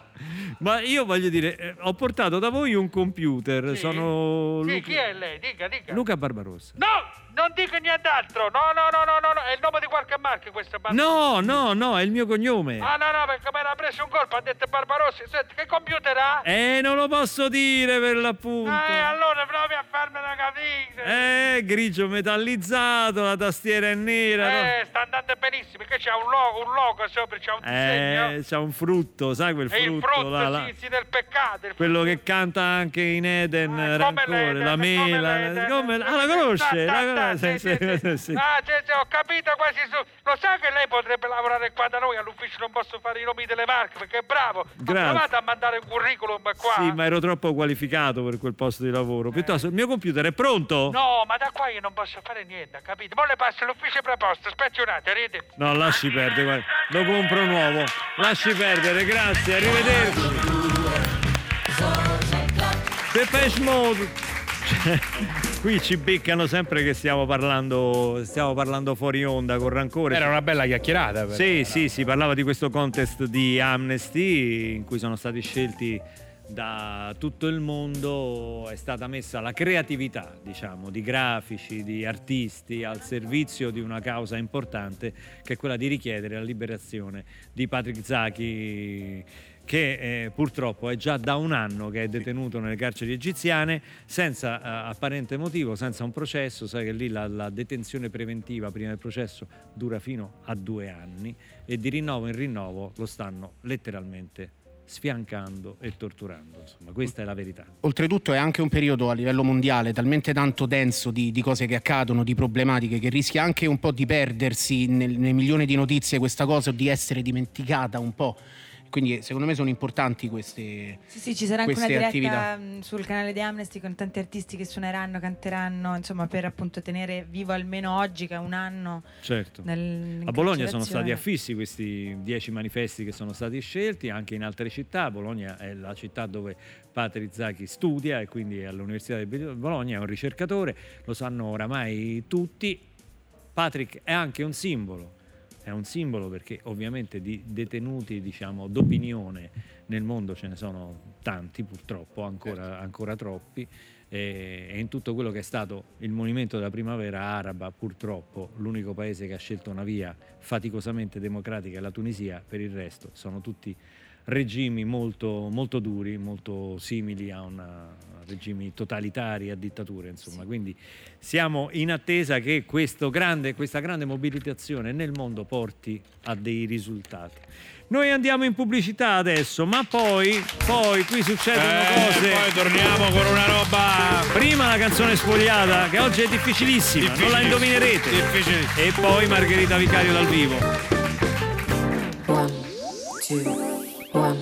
ma io voglio dire, eh, ho portato da voi un computer, Sì? sono Sì, Luca, chi è lei? Dica, dica. Luca Barbarossa. No! non dico nient'altro. No, no, no, no, no, no. È il nome di qualche marca questo bar- No, no, no, è il mio cognome. Ah, no, no, perché mi era preso un colpo, ha detto Barbarossi. Senti, che computer ha? Eh, non lo posso dire per l'appunto. Eh, allora provi a farmela capire. Eh, grigio metallizzato, la tastiera è nera. Eh, sta andando benissimo, perché c'è un logo, un logo sopra, c'è un disegno. Eh, c'ha un frutto, sai quel frutto, frutto, là, là. sì, sì, del peccato. Quello che canta anche in Eden, Rancore, l'Eden, la come mela. l'Eden. come- Ah, la conosce? La. Ah, ho capito quasi su. Lo sa che lei potrebbe lavorare qua da noi all'ufficio, non posso fare i nomi delle marche perché è bravo. Grazie. provato a mandare un curriculum qua. Sì, ma ero troppo qualificato per quel posto di lavoro. Piuttosto, il mio computer è pronto? No, ma da qua io non posso fare niente, capito? Mo le passo l'ufficio preposto, aspetti un attimo. No, lasci perdere, guarda. Lo compro nuovo. Lasci perdere, grazie, arrivederci. Depeche Mode. Cioè, qui ci beccano sempre che stiamo parlando, stiamo parlando fuori onda con rancore. Era una bella chiacchierata. però. Sì, sì, si parlava di questo contest di Amnesty in cui sono stati scelti da tutto il mondo, è stata messa la creatività, diciamo, di grafici, di artisti al servizio di una causa importante che è quella di richiedere la liberazione di Patrick Zaki che eh, purtroppo è già da un anno che è detenuto nelle carceri egiziane senza eh, apparente motivo, senza un processo, sai che lì la, la detenzione preventiva prima del processo dura fino a due anni e di rinnovo in rinnovo lo stanno letteralmente sfiancando e torturando. Insomma, questa è la verità. Oltretutto è anche un periodo a livello mondiale talmente tanto denso di, di cose che accadono, di problematiche, che rischia anche un po' di perdersi nel, nei milioni di notizie questa cosa o di essere dimenticata un po'. Quindi secondo me sono importanti queste, Sì, sì, ci sarà anche una diretta attività. mh, sul canale di Amnesty con tanti artisti che suoneranno, canteranno, insomma, per appunto tenere vivo almeno oggi, che è un anno. Certo. A Bologna sono stati affissi questi dieci manifesti che sono stati scelti anche in altre città. Bologna è la città dove Patrick Zaki studia e quindi è all'Università di Bologna, è un ricercatore, lo sanno oramai tutti. Patrick è anche un simbolo, è un simbolo perché ovviamente di detenuti diciamo d'opinione nel mondo ce ne sono tanti purtroppo, ancora, ancora troppi e, in tutto quello che è stato il movimento della primavera araba purtroppo l'unico paese che ha scelto una via faticosamente democratica è la Tunisia, per il resto sono tutti regimi molto, molto duri, molto simili a, una, regimi totalitari, a dittature, insomma. Quindi siamo in attesa che questo grande, questa grande mobilitazione nel mondo porti a dei risultati. Noi andiamo in pubblicità adesso, ma poi, poi qui succedono Eh, cose. poi torniamo con una roba. Prima la canzone spogliata, che oggi è difficilissima, non la indovinerete. E poi Margherita Vicario dal vivo. One, two, one,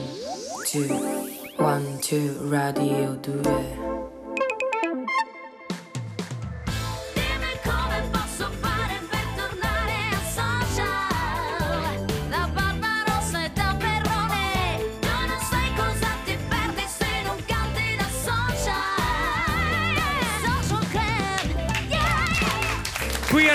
two, one, two, radio 2. Come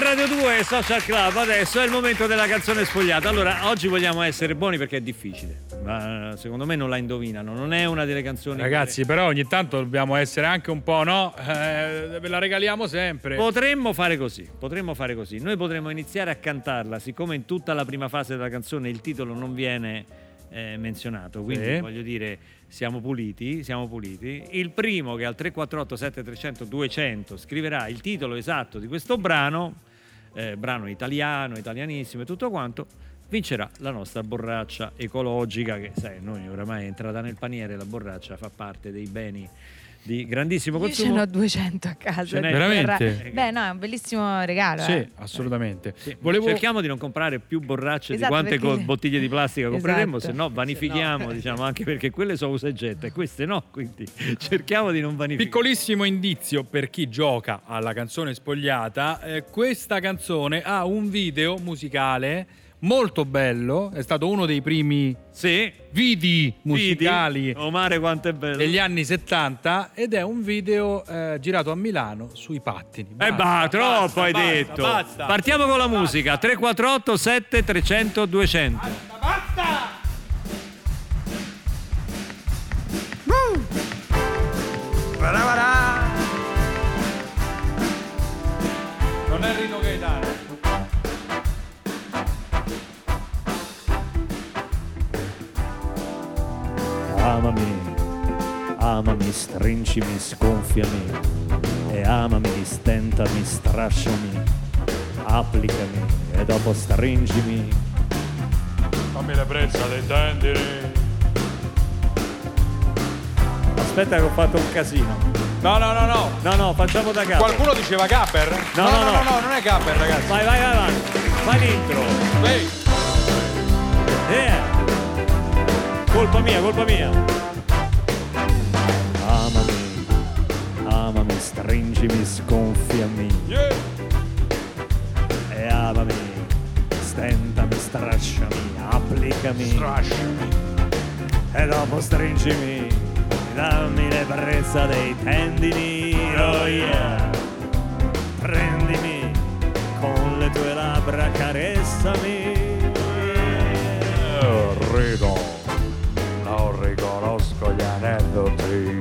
Radio 2 Social Club, adesso è il momento della canzone spogliata. Allora, oggi vogliamo essere buoni perché è difficile, ma secondo me non la indovinano. Non è una delle canzoni. Ragazzi, però ogni tanto dobbiamo essere anche un po', no? Eh, ve la regaliamo sempre. Potremmo fare così, potremmo fare così. Noi potremmo iniziare a cantarla, siccome in tutta la prima fase della canzone il titolo non viene eh, menzionato, quindi Sì. voglio dire siamo puliti, siamo puliti. Il primo che al 348 7300 200 scriverà il titolo esatto di questo brano, eh, brano italiano, italianissimo e tutto quanto, vincerà la nostra borraccia ecologica che sai, noi oramai è entrata nel paniere, la borraccia fa parte dei beni di grandissimo Io ce consumo. ne ho 200 a casa. Veramente? Beh, no, è un bellissimo regalo. Sì, eh. assolutamente. Sì, Volevo... Cerchiamo di non comprare più borracce Esatto, di quante perché- co- bottiglie di plastica compreremo, Esatto. se no vanifichiamo, diciamo, anche perché quelle sono usa e getta e queste no, quindi cerchiamo di non vanificare. Piccolissimo indizio per chi gioca alla canzone spogliata, eh, questa canzone ha un video musicale molto bello, è stato uno dei primi Sì, vidi musicali Vidi? Oh mare quanto è bello. degli anni 70 ed è un video eh, girato a Milano sui pattini. Eh bah, troppo hai basta, detto. basta. Partiamo con la musica. 348 7 300 200. Amami, amami, stringimi, sgonfiami e amami, stentami, strasciami, applicami e dopo stringimi. Fammi l'ebbrezza dei tendini. Aspetta che ho fatto un casino. No, no, no, no. No, no, facciamo da capo. Qualcuno diceva Gapper? No, no, no, no, no. no, non è Gapper, ragazzi. Vai, vai, vai, vai. Fai l'intro. Ehi, Yeah. Colpa mia, colpa mia. Amami, amami, stringimi, sgonfiami yeah. e amami, stentami, strasciami, applicami Strasciami. e dopo stringimi, dammi l'ebbrezza dei tendini, oh yeah. Prendimi con le tue labbra, caressami. Rido, non riconosco gli aneddoti.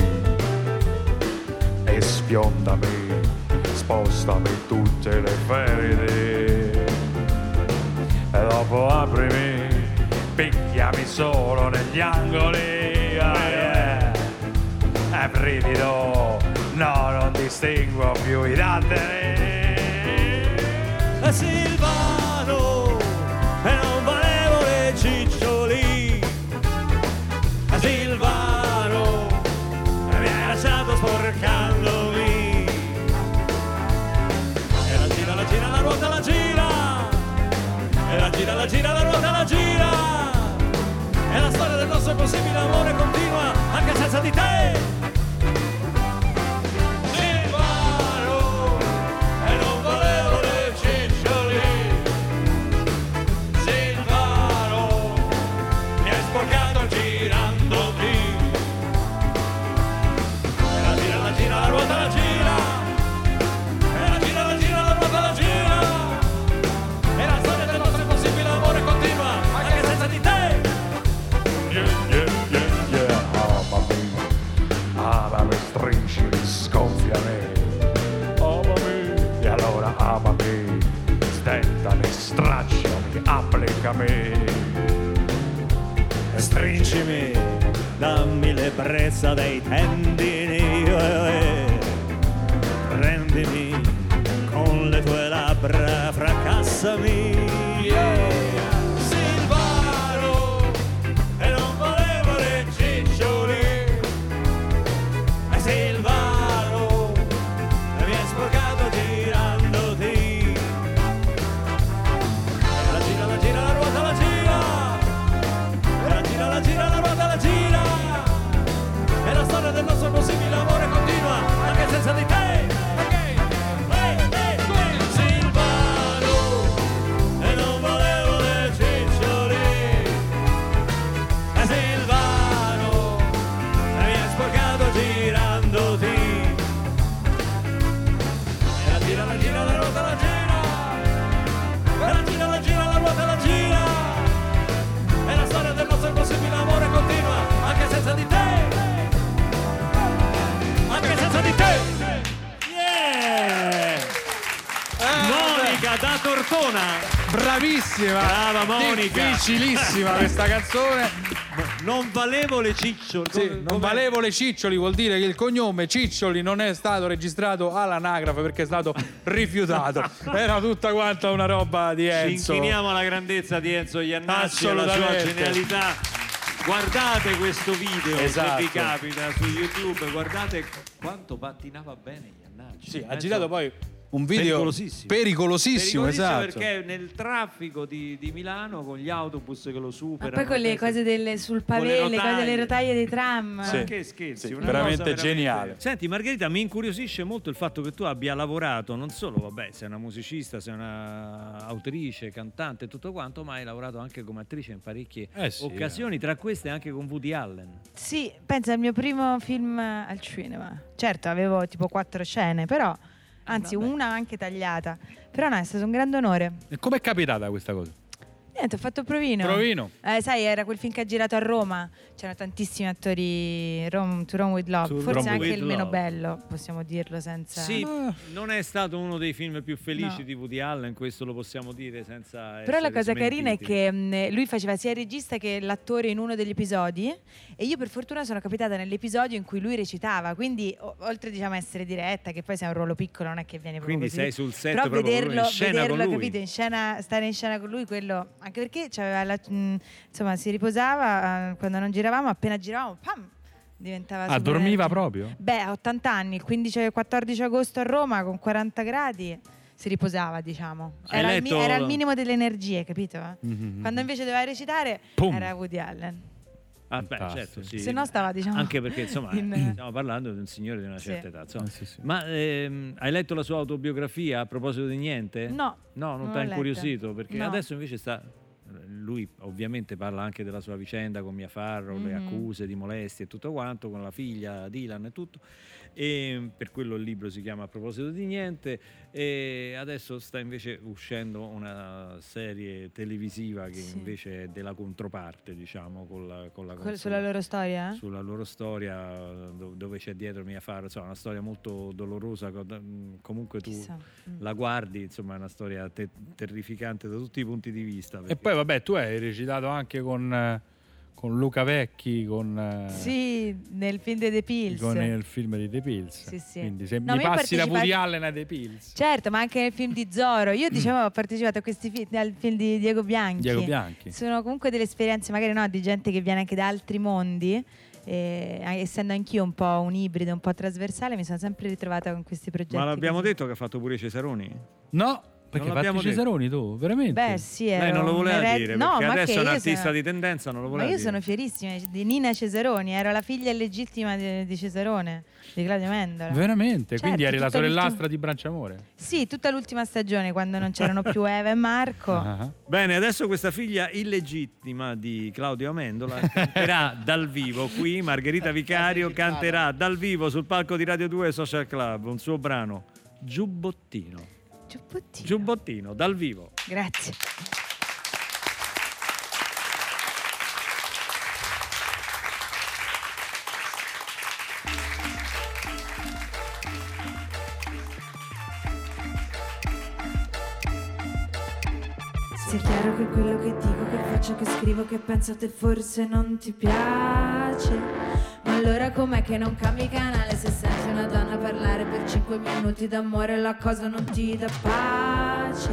E sfiondami, spostami tutte le ferite. E dopo aprimi, picchiami solo negli angoli. Ah, yeah. È brivido, no, non distingo più i datteri. Sporcandomi e la gira, la gira, la ruota, la gira. E la gira, la gira, la ruota, la gira. E la storia del nostro possibile amore continua anche senza di te applicami. Stringimi, dammi l'ebbrezza dei tendini, Tortona. Bravissima! Brava Monica. Difficilissima questa canzone. Non valevo le cicciole. Sì, Come- non com'è? valevo le ciccioli, vuol dire che il cognome Ciccioli non è stato registrato all'anagrafe perché è stato rifiutato. Era tutta quanta una roba di Ci Enzo. inchiniamo alla grandezza di Enzo Iannacci e alla sua genialità. Guardate questo video Esatto. se vi capita su YouTube, guardate quanto pattinava bene Iannacci. Sì, ha girato poi un video Pericolosissimo. pericolosissimo, Pericolosissimo esatto. perché nel traffico di, di Milano con gli autobus che lo Ma superano. poi con le testa- cose delle, sul con le pavé, le cose rotaie. delle rotaie dei tram. Sì. Che scherzi, Sì, una veramente cosa geniale. Senti, Margherita, mi incuriosisce molto il fatto che tu abbia lavorato, non solo, vabbè, sei una musicista, sei una autrice, cantante e tutto quanto, ma hai lavorato anche come attrice in parecchie Eh sì, occasioni, tra queste anche con Woody Allen. Sì, pensa al mio primo film al cinema. Certo, avevo tipo quattro scene, però, anzi, vabbè. una anche tagliata. Però no, è stato un grande onore. E com'è capitata questa cosa? Niente, ho fatto provino. Provino. Eh, sai, era quel film che ha girato a Roma. C'erano tantissimi attori. Rome, to Rome with Love. To Forse Rome anche il meno Love. bello, possiamo dirlo senza. Sì, non è stato uno dei film più felici No. di Woody Allen, questo lo possiamo dire senza Però la cosa carina è smentiti. che mh, lui faceva sia il regista che l'attore in uno degli episodi e io per fortuna sono capitata nell'episodio in cui lui recitava, quindi o- oltre diciamo a essere diretta, che poi sei un ruolo piccolo, non è che viene proprio Quindi così. sei sul set Però proprio vederlo, in scena vederlo con lui. capito, in scena, stare in scena con lui, quello, anche perché la- mh, insomma, si riposava eh, quando non giravamo, appena giravamo, pam, diventava Ah, dormiva proprio? Beh, a 80 anni, il 15 e 14 agosto a Roma con 40 gradi si riposava, diciamo. Era, il mi- letto- era il minimo delle energie, capito? Mhm. Quando invece doveva recitare Pum. era Woody Allen. Ah, beh, certo, sì. Se no stava, diciamo, Anche perché, insomma, in- eh, stiamo parlando di un signore di una Sì. certa età. insomma. Eh, sì, sì. Ma ehm, hai letto la sua autobiografia a proposito di niente? No, No, non non ti ha incuriosito? Perché No. adesso invece sta... Lui ovviamente parla anche della sua vicenda con Mia Farrow, le Mhm. accuse di molestie e tutto quanto, con la figlia Dylan e tutto. E per quello il libro si chiama A proposito di niente. E adesso sta invece uscendo una serie televisiva che Sì. invece è della controparte, diciamo, con la, con la Col- console- sulla loro storia? eh? sulla loro storia do- dove c'è dietro Mia Farrow, insomma, una storia molto dolorosa, mh, comunque tu Chissà. Mm. la guardi, insomma, è una storia te- terrificante da tutti i punti di vista. E perché- poi vabbè, tu hai recitato anche con, eh, con Luca Vecchi, con, eh, Sì, nel film di The Pills. con il film di The Pills. Sì, sì. Quindi se No, mi passi da partecipa- Woody Allen a The Pills. Certo, ma anche nel film di Zoro. Io dicevo ho partecipato a questi film, al film di Diego Bianchi. Diego Bianchi. Sono comunque delle esperienze, magari no, di gente che viene anche da altri mondi. E, eh, essendo anch'io un po' un ibrido, un po' trasversale, mi sono sempre ritrovata con questi progetti. Ma l'abbiamo così. detto che ha fatto pure Cesaroni? No, perché Non hai l'abbiamo fatto i Cesaroni tu, veramente? Beh, sì, Lei ero non lo un voleva ere- dire, no, perché ma adesso che è un artista sono- di tendenza, non lo Ma voleva io dire. sono fierissima di Nina Cesaroni, ero la figlia illegittima di, di Cesarone, di Claudio Mendola. Veramente? Certo, Quindi eri la sorellastra di Branciamore? Sì, tutta l'ultima stagione, quando non c'erano più Eva e Marco. Ah. Bene, adesso questa figlia illegittima di Claudio Amendola canterà dal vivo qui. Margherita Vicario canterà dal vivo sul palco di Radio 2 Social Club un suo brano Giubbottino. Giubbottino. Giubbottino dal vivo. Grazie. Sia chiaro che quello che dico, che faccio, che scrivo, che penso a te forse non ti piace. Ma allora com'è che non cambi canale se senti una donna parlare per 5 minuti d'amore la cosa non ti dà pace?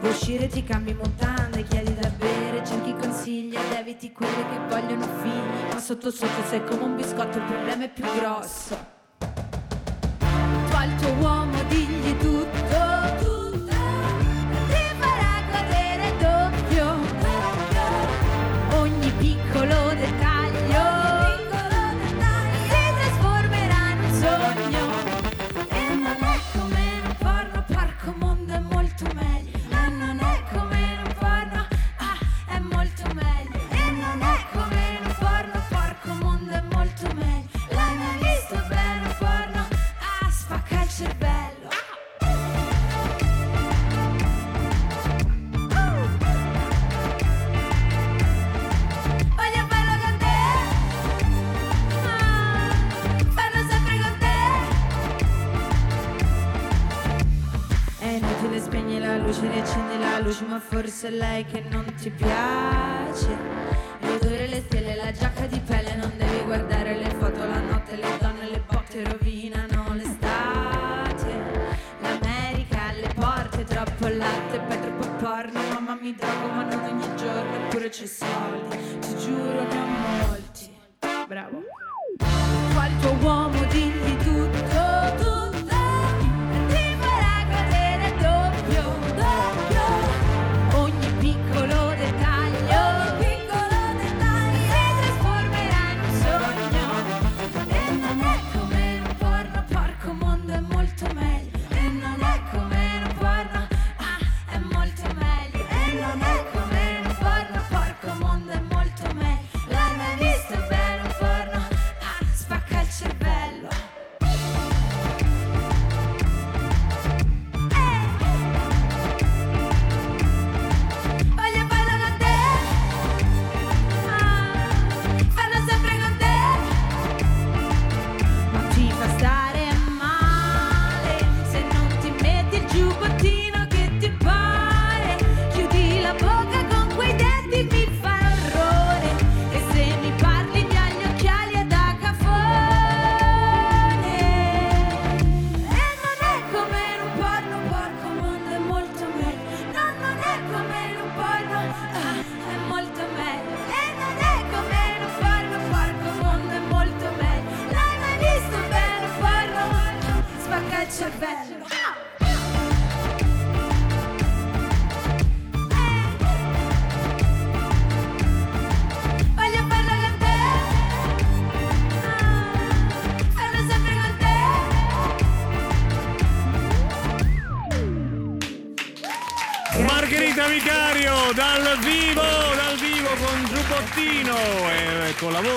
Vuoi uscire, ti cambi mutande, chiedi da bere, cerchi consigli ed eviti quelle che vogliono figli. Ma sotto sotto sei come un biscotto, il problema è più grosso. Tu al tuo uomo digli è lei che non ti piace.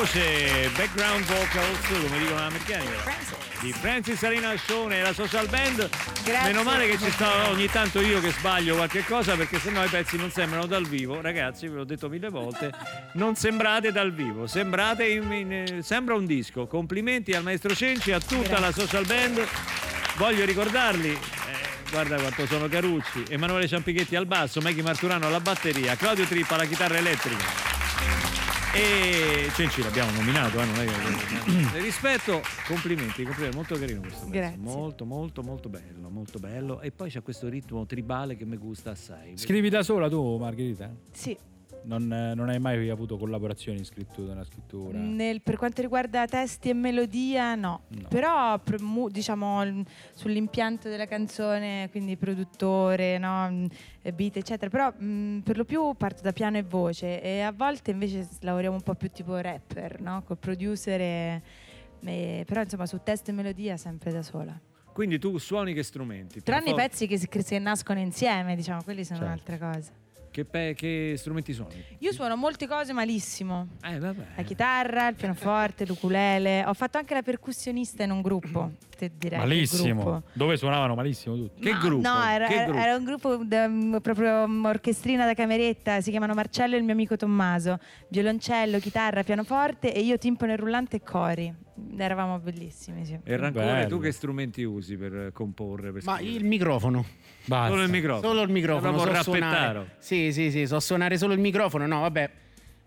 Voce background vocals, come dicono gli americani, di Francis Arena Shone e la social band. Grazie. Meno male che ci sta ogni tanto io che sbaglio qualche cosa perché sennò i pezzi non sembrano dal vivo. Ragazzi, ve l'ho detto mille volte, non sembrate dal vivo, sembrate in- in- sembra un disco. Complimenti al maestro Cenci, a tutta la social band. Voglio ricordarli, eh, guarda quanto sono carucci, Emanuele Ciampichetti al basso, Maggie Marturano alla batteria, Claudio Trippa alla chitarra elettrica. E Cenci l'abbiamo nominato, eh, non è che... rispetto, complimenti, complimenti, molto carino questo pezzo. Grazie. Molto, molto, molto bello, molto bello. E poi c'è questo ritmo tribale che mi gusta assai. Scrivi da sola tu, Margherita? Sì, Non, non hai mai avuto collaborazioni in scrittura, nella scrittura? nel- per quanto riguarda testi e melodia no, No. però diciamo sull'impianto della canzone, quindi produttore, no, beat eccetera, però mh, per lo più parto da piano e voce e a volte invece lavoriamo un po' più tipo rapper, no, col producer e- e- però insomma su testo e melodia sempre da sola. Quindi tu suoni che strumenti? Tranne i pezzi che, si- che nascono insieme, diciamo, quelli sono Certo. un'altra cosa. Che, pe- che strumenti suoni? Io suono molte cose malissimo. Eh, vabbè. La chitarra, il pianoforte, l'ukulele. Ho fatto anche la percussionista in un gruppo. Te direi. Malissimo. Dove suonavano malissimo tutti. Che no, gruppo? No, era, Che era- gruppo? era un gruppo da- m- proprio mm, orchestrina da cameretta. Si chiamano Marcello e il mio amico Tommaso. Violoncello, chitarra, pianoforte e io timpano e rullante e cori. Eravamo bellissimi, sì. E Rancore, Bello. tu che strumenti usi per eh, comporre? Per Ma il microfono. Basta. Solo il microfono. Solo il microfono. Proprio So suonare. Sì, sì, sì, so suonare solo il microfono. No, vabbè.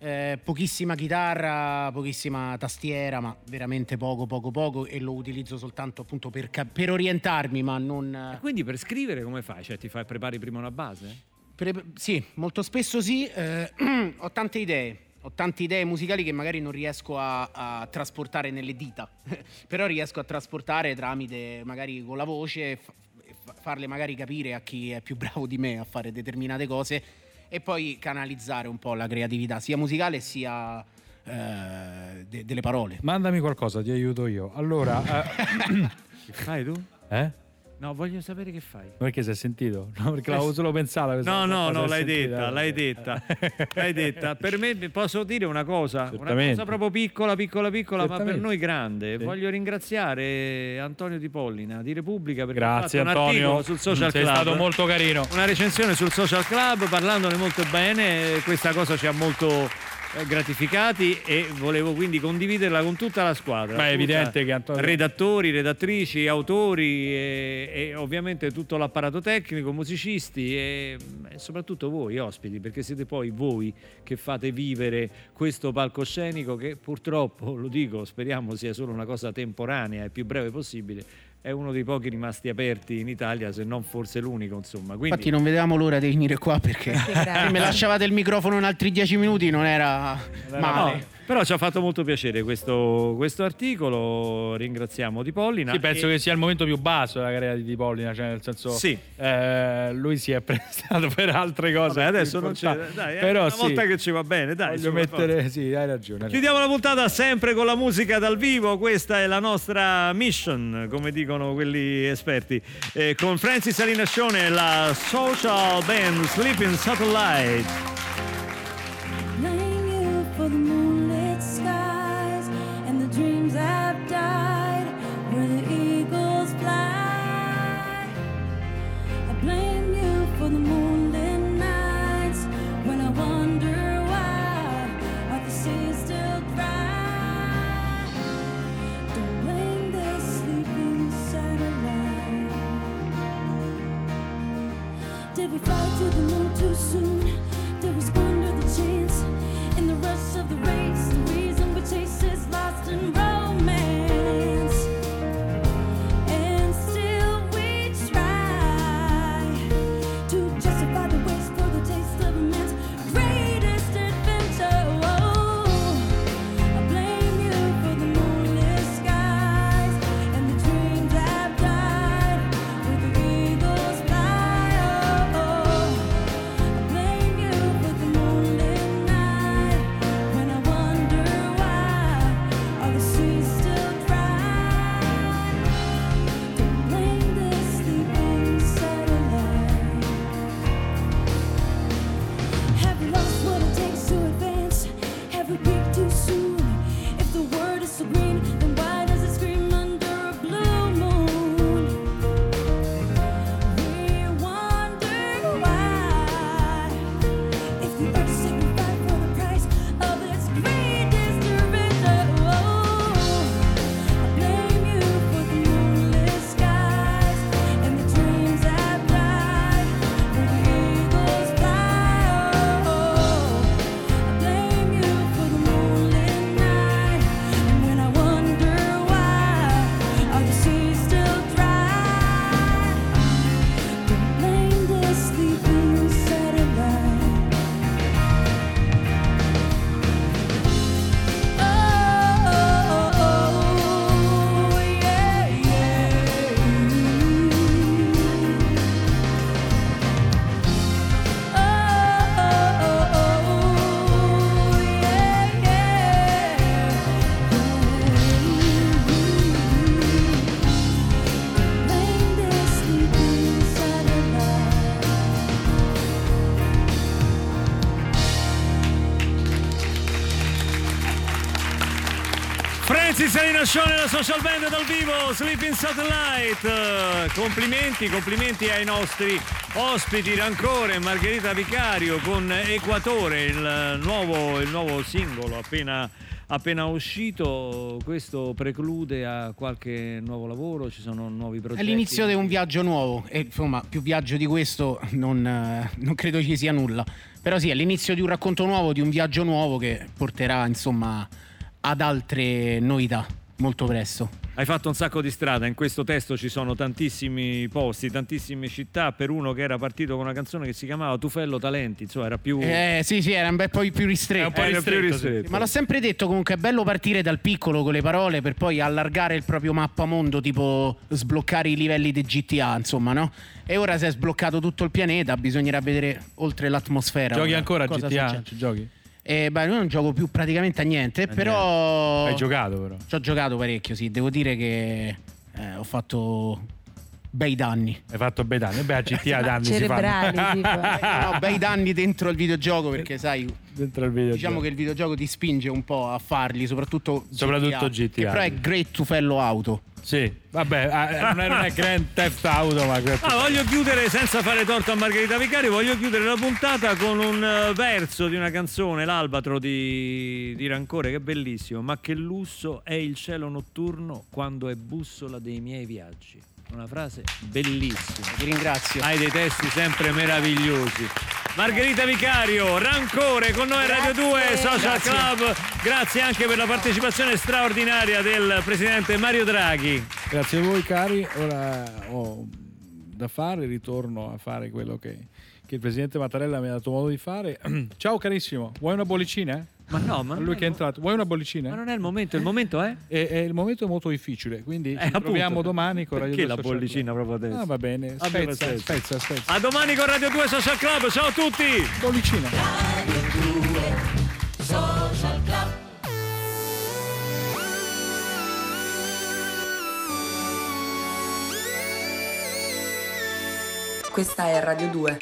Eh, pochissima chitarra, pochissima tastiera, ma veramente poco, poco, poco. E lo utilizzo soltanto appunto per, cap- per orientarmi, ma non. E quindi per scrivere come fai? Cioè ti fai prepari prima una base? per- sì, molto spesso sì. eh, ho tante idee. Ho tante idee musicali che magari non riesco a, a trasportare nelle dita, però riesco a trasportare tramite magari con la voce, fa- farle magari capire a chi è più bravo di me a fare determinate cose e poi canalizzare un po' la creatività sia musicale sia eh, de- delle parole. Mandami qualcosa, ti aiuto io. Allora, eh, Che fai tu? eh? No, voglio sapere che fai. Perché si è sentito? No, perché l'avevo solo pensata. No, no, no, è l'hai sentita. detta, l'hai detta, l'hai detta. Per me posso dire una cosa, una cosa proprio piccola, piccola, piccola, ma per noi grande. Sì. Voglio ringraziare Antonio Di Pollina di Repubblica perché Grazie ha fatto un Antonio, sul social sei club. stato molto carino. Una recensione sul social club parlandone molto bene, questa cosa ci ha molto gratificati e volevo quindi condividerla con tutta la squadra. Ma è evidente che Antonio- Redattori, redattrici, autori e, e ovviamente tutto l'apparato tecnico, musicisti e, e soprattutto voi ospiti, perché siete poi voi che fate vivere questo palcoscenico che purtroppo, lo dico, speriamo sia solo una cosa temporanea e più breve possibile. È uno dei pochi rimasti aperti in Italia, se non forse l'unico, insomma. Quindi, Infatti non vedevamo l'ora di venire qua perché se mi lasciavate il microfono in altri dieci minuti non era male. No, però ci ha fatto molto piacere questo, questo articolo. Ringraziamo Di Pollina. Sì, penso e- che sia il momento più basso della carriera di Di Pollina, cioè nel senso Sì. eh, lui si è prestato per altre cose. Vabbè, adesso non c'è. Dai, eh, però una sì, volta che ci va bene, dai. voglio mettere sì, hai ragione. Chiudiamo la puntata sempre con la musica dal vivo, questa è la nostra mission, come dicono quelli esperti, Eh, con Francis Alinascione e la social band Sleeping Satellite. Too soon? There was squander the chance in the rush of the race? Show nella social band dal vivo, Sleeping Satellite. Complimenti, complimenti ai nostri ospiti Rancore, Margherita Vicario con Equatore, il nuovo, il nuovo singolo appena, appena uscito. Questo preclude a qualche nuovo lavoro, ci sono nuovi È progetti. l'inizio di un viaggio nuovo e insomma più viaggio di questo non, non credo ci sia nulla. Però sì, è l'inizio di un racconto nuovo, di un viaggio nuovo che porterà insomma ad altre novità molto presto. Hai fatto un sacco di strada, in questo testo ci sono tantissimi posti, tantissime città, per uno che era partito con una canzone che si chiamava Tufello Talenti, insomma era più... Eh sì sì, era un bel po' più ristretto. Un po' ristretto, più sì. ristretto. Ma l'ho sempre detto comunque è bello partire dal piccolo con le parole per poi allargare il proprio mappamondo, tipo sbloccare i livelli di GTA, insomma, no? E ora si è sbloccato tutto il pianeta, bisognerà vedere oltre l'atmosfera. Giochi ora, ancora a GTA? succede. Ci giochi? Eh, beh, io non gioco più praticamente a niente, però... Hai giocato però. Ci ho giocato parecchio, sì. Devo dire che eh, ho fatto bei danni. Hai fatto bei danni. Beh, a GTA danni si Cerebrali, fanno. tipo. Eh, no, bei danni dentro il videogioco perché sai, Dentro il videogioco. diciamo che il videogioco ti spinge un po' a farli, soprattutto Soprattutto Che GTA. però è Great Tufello Auto. Sì, vabbè, ah, non è, non è Grand Theft Auto, ma Ah, voglio chiudere senza fare torto a Margherita Vicario, voglio chiudere la puntata con un eh, verso di una canzone, l'albatro di, di Rancore, che è bellissimo. Ma che lusso è il cielo notturno quando è bussola dei miei viaggi. Una frase bellissima. Ti ringrazio. Hai dei testi sempre meravigliosi. Margherita Vicario, Rancore con noi a Radio 2 Social Grazie. Club. Grazie anche per la partecipazione straordinaria del presidente Mario Draghi. Grazie a voi cari, ora ho da fare, ritorno a fare quello che, che il presidente Mattarella mi ha dato modo di fare. Ciao carissimo, vuoi una bollicina? Ma no, ma lui che è entrato, vuoi una bollicina? Ma non è il momento, il momento è? E, e il momento è molto difficile, quindi ci Eh, appunto. troviamo domani con Radio Perché 2 la Social bollicina Club. proprio adesso? Ah, va bene, Abbia spezza, spezza, spezza. A domani con Radio 2 Social Club, ciao a tutti! Bollicina. Questa è Radio 2.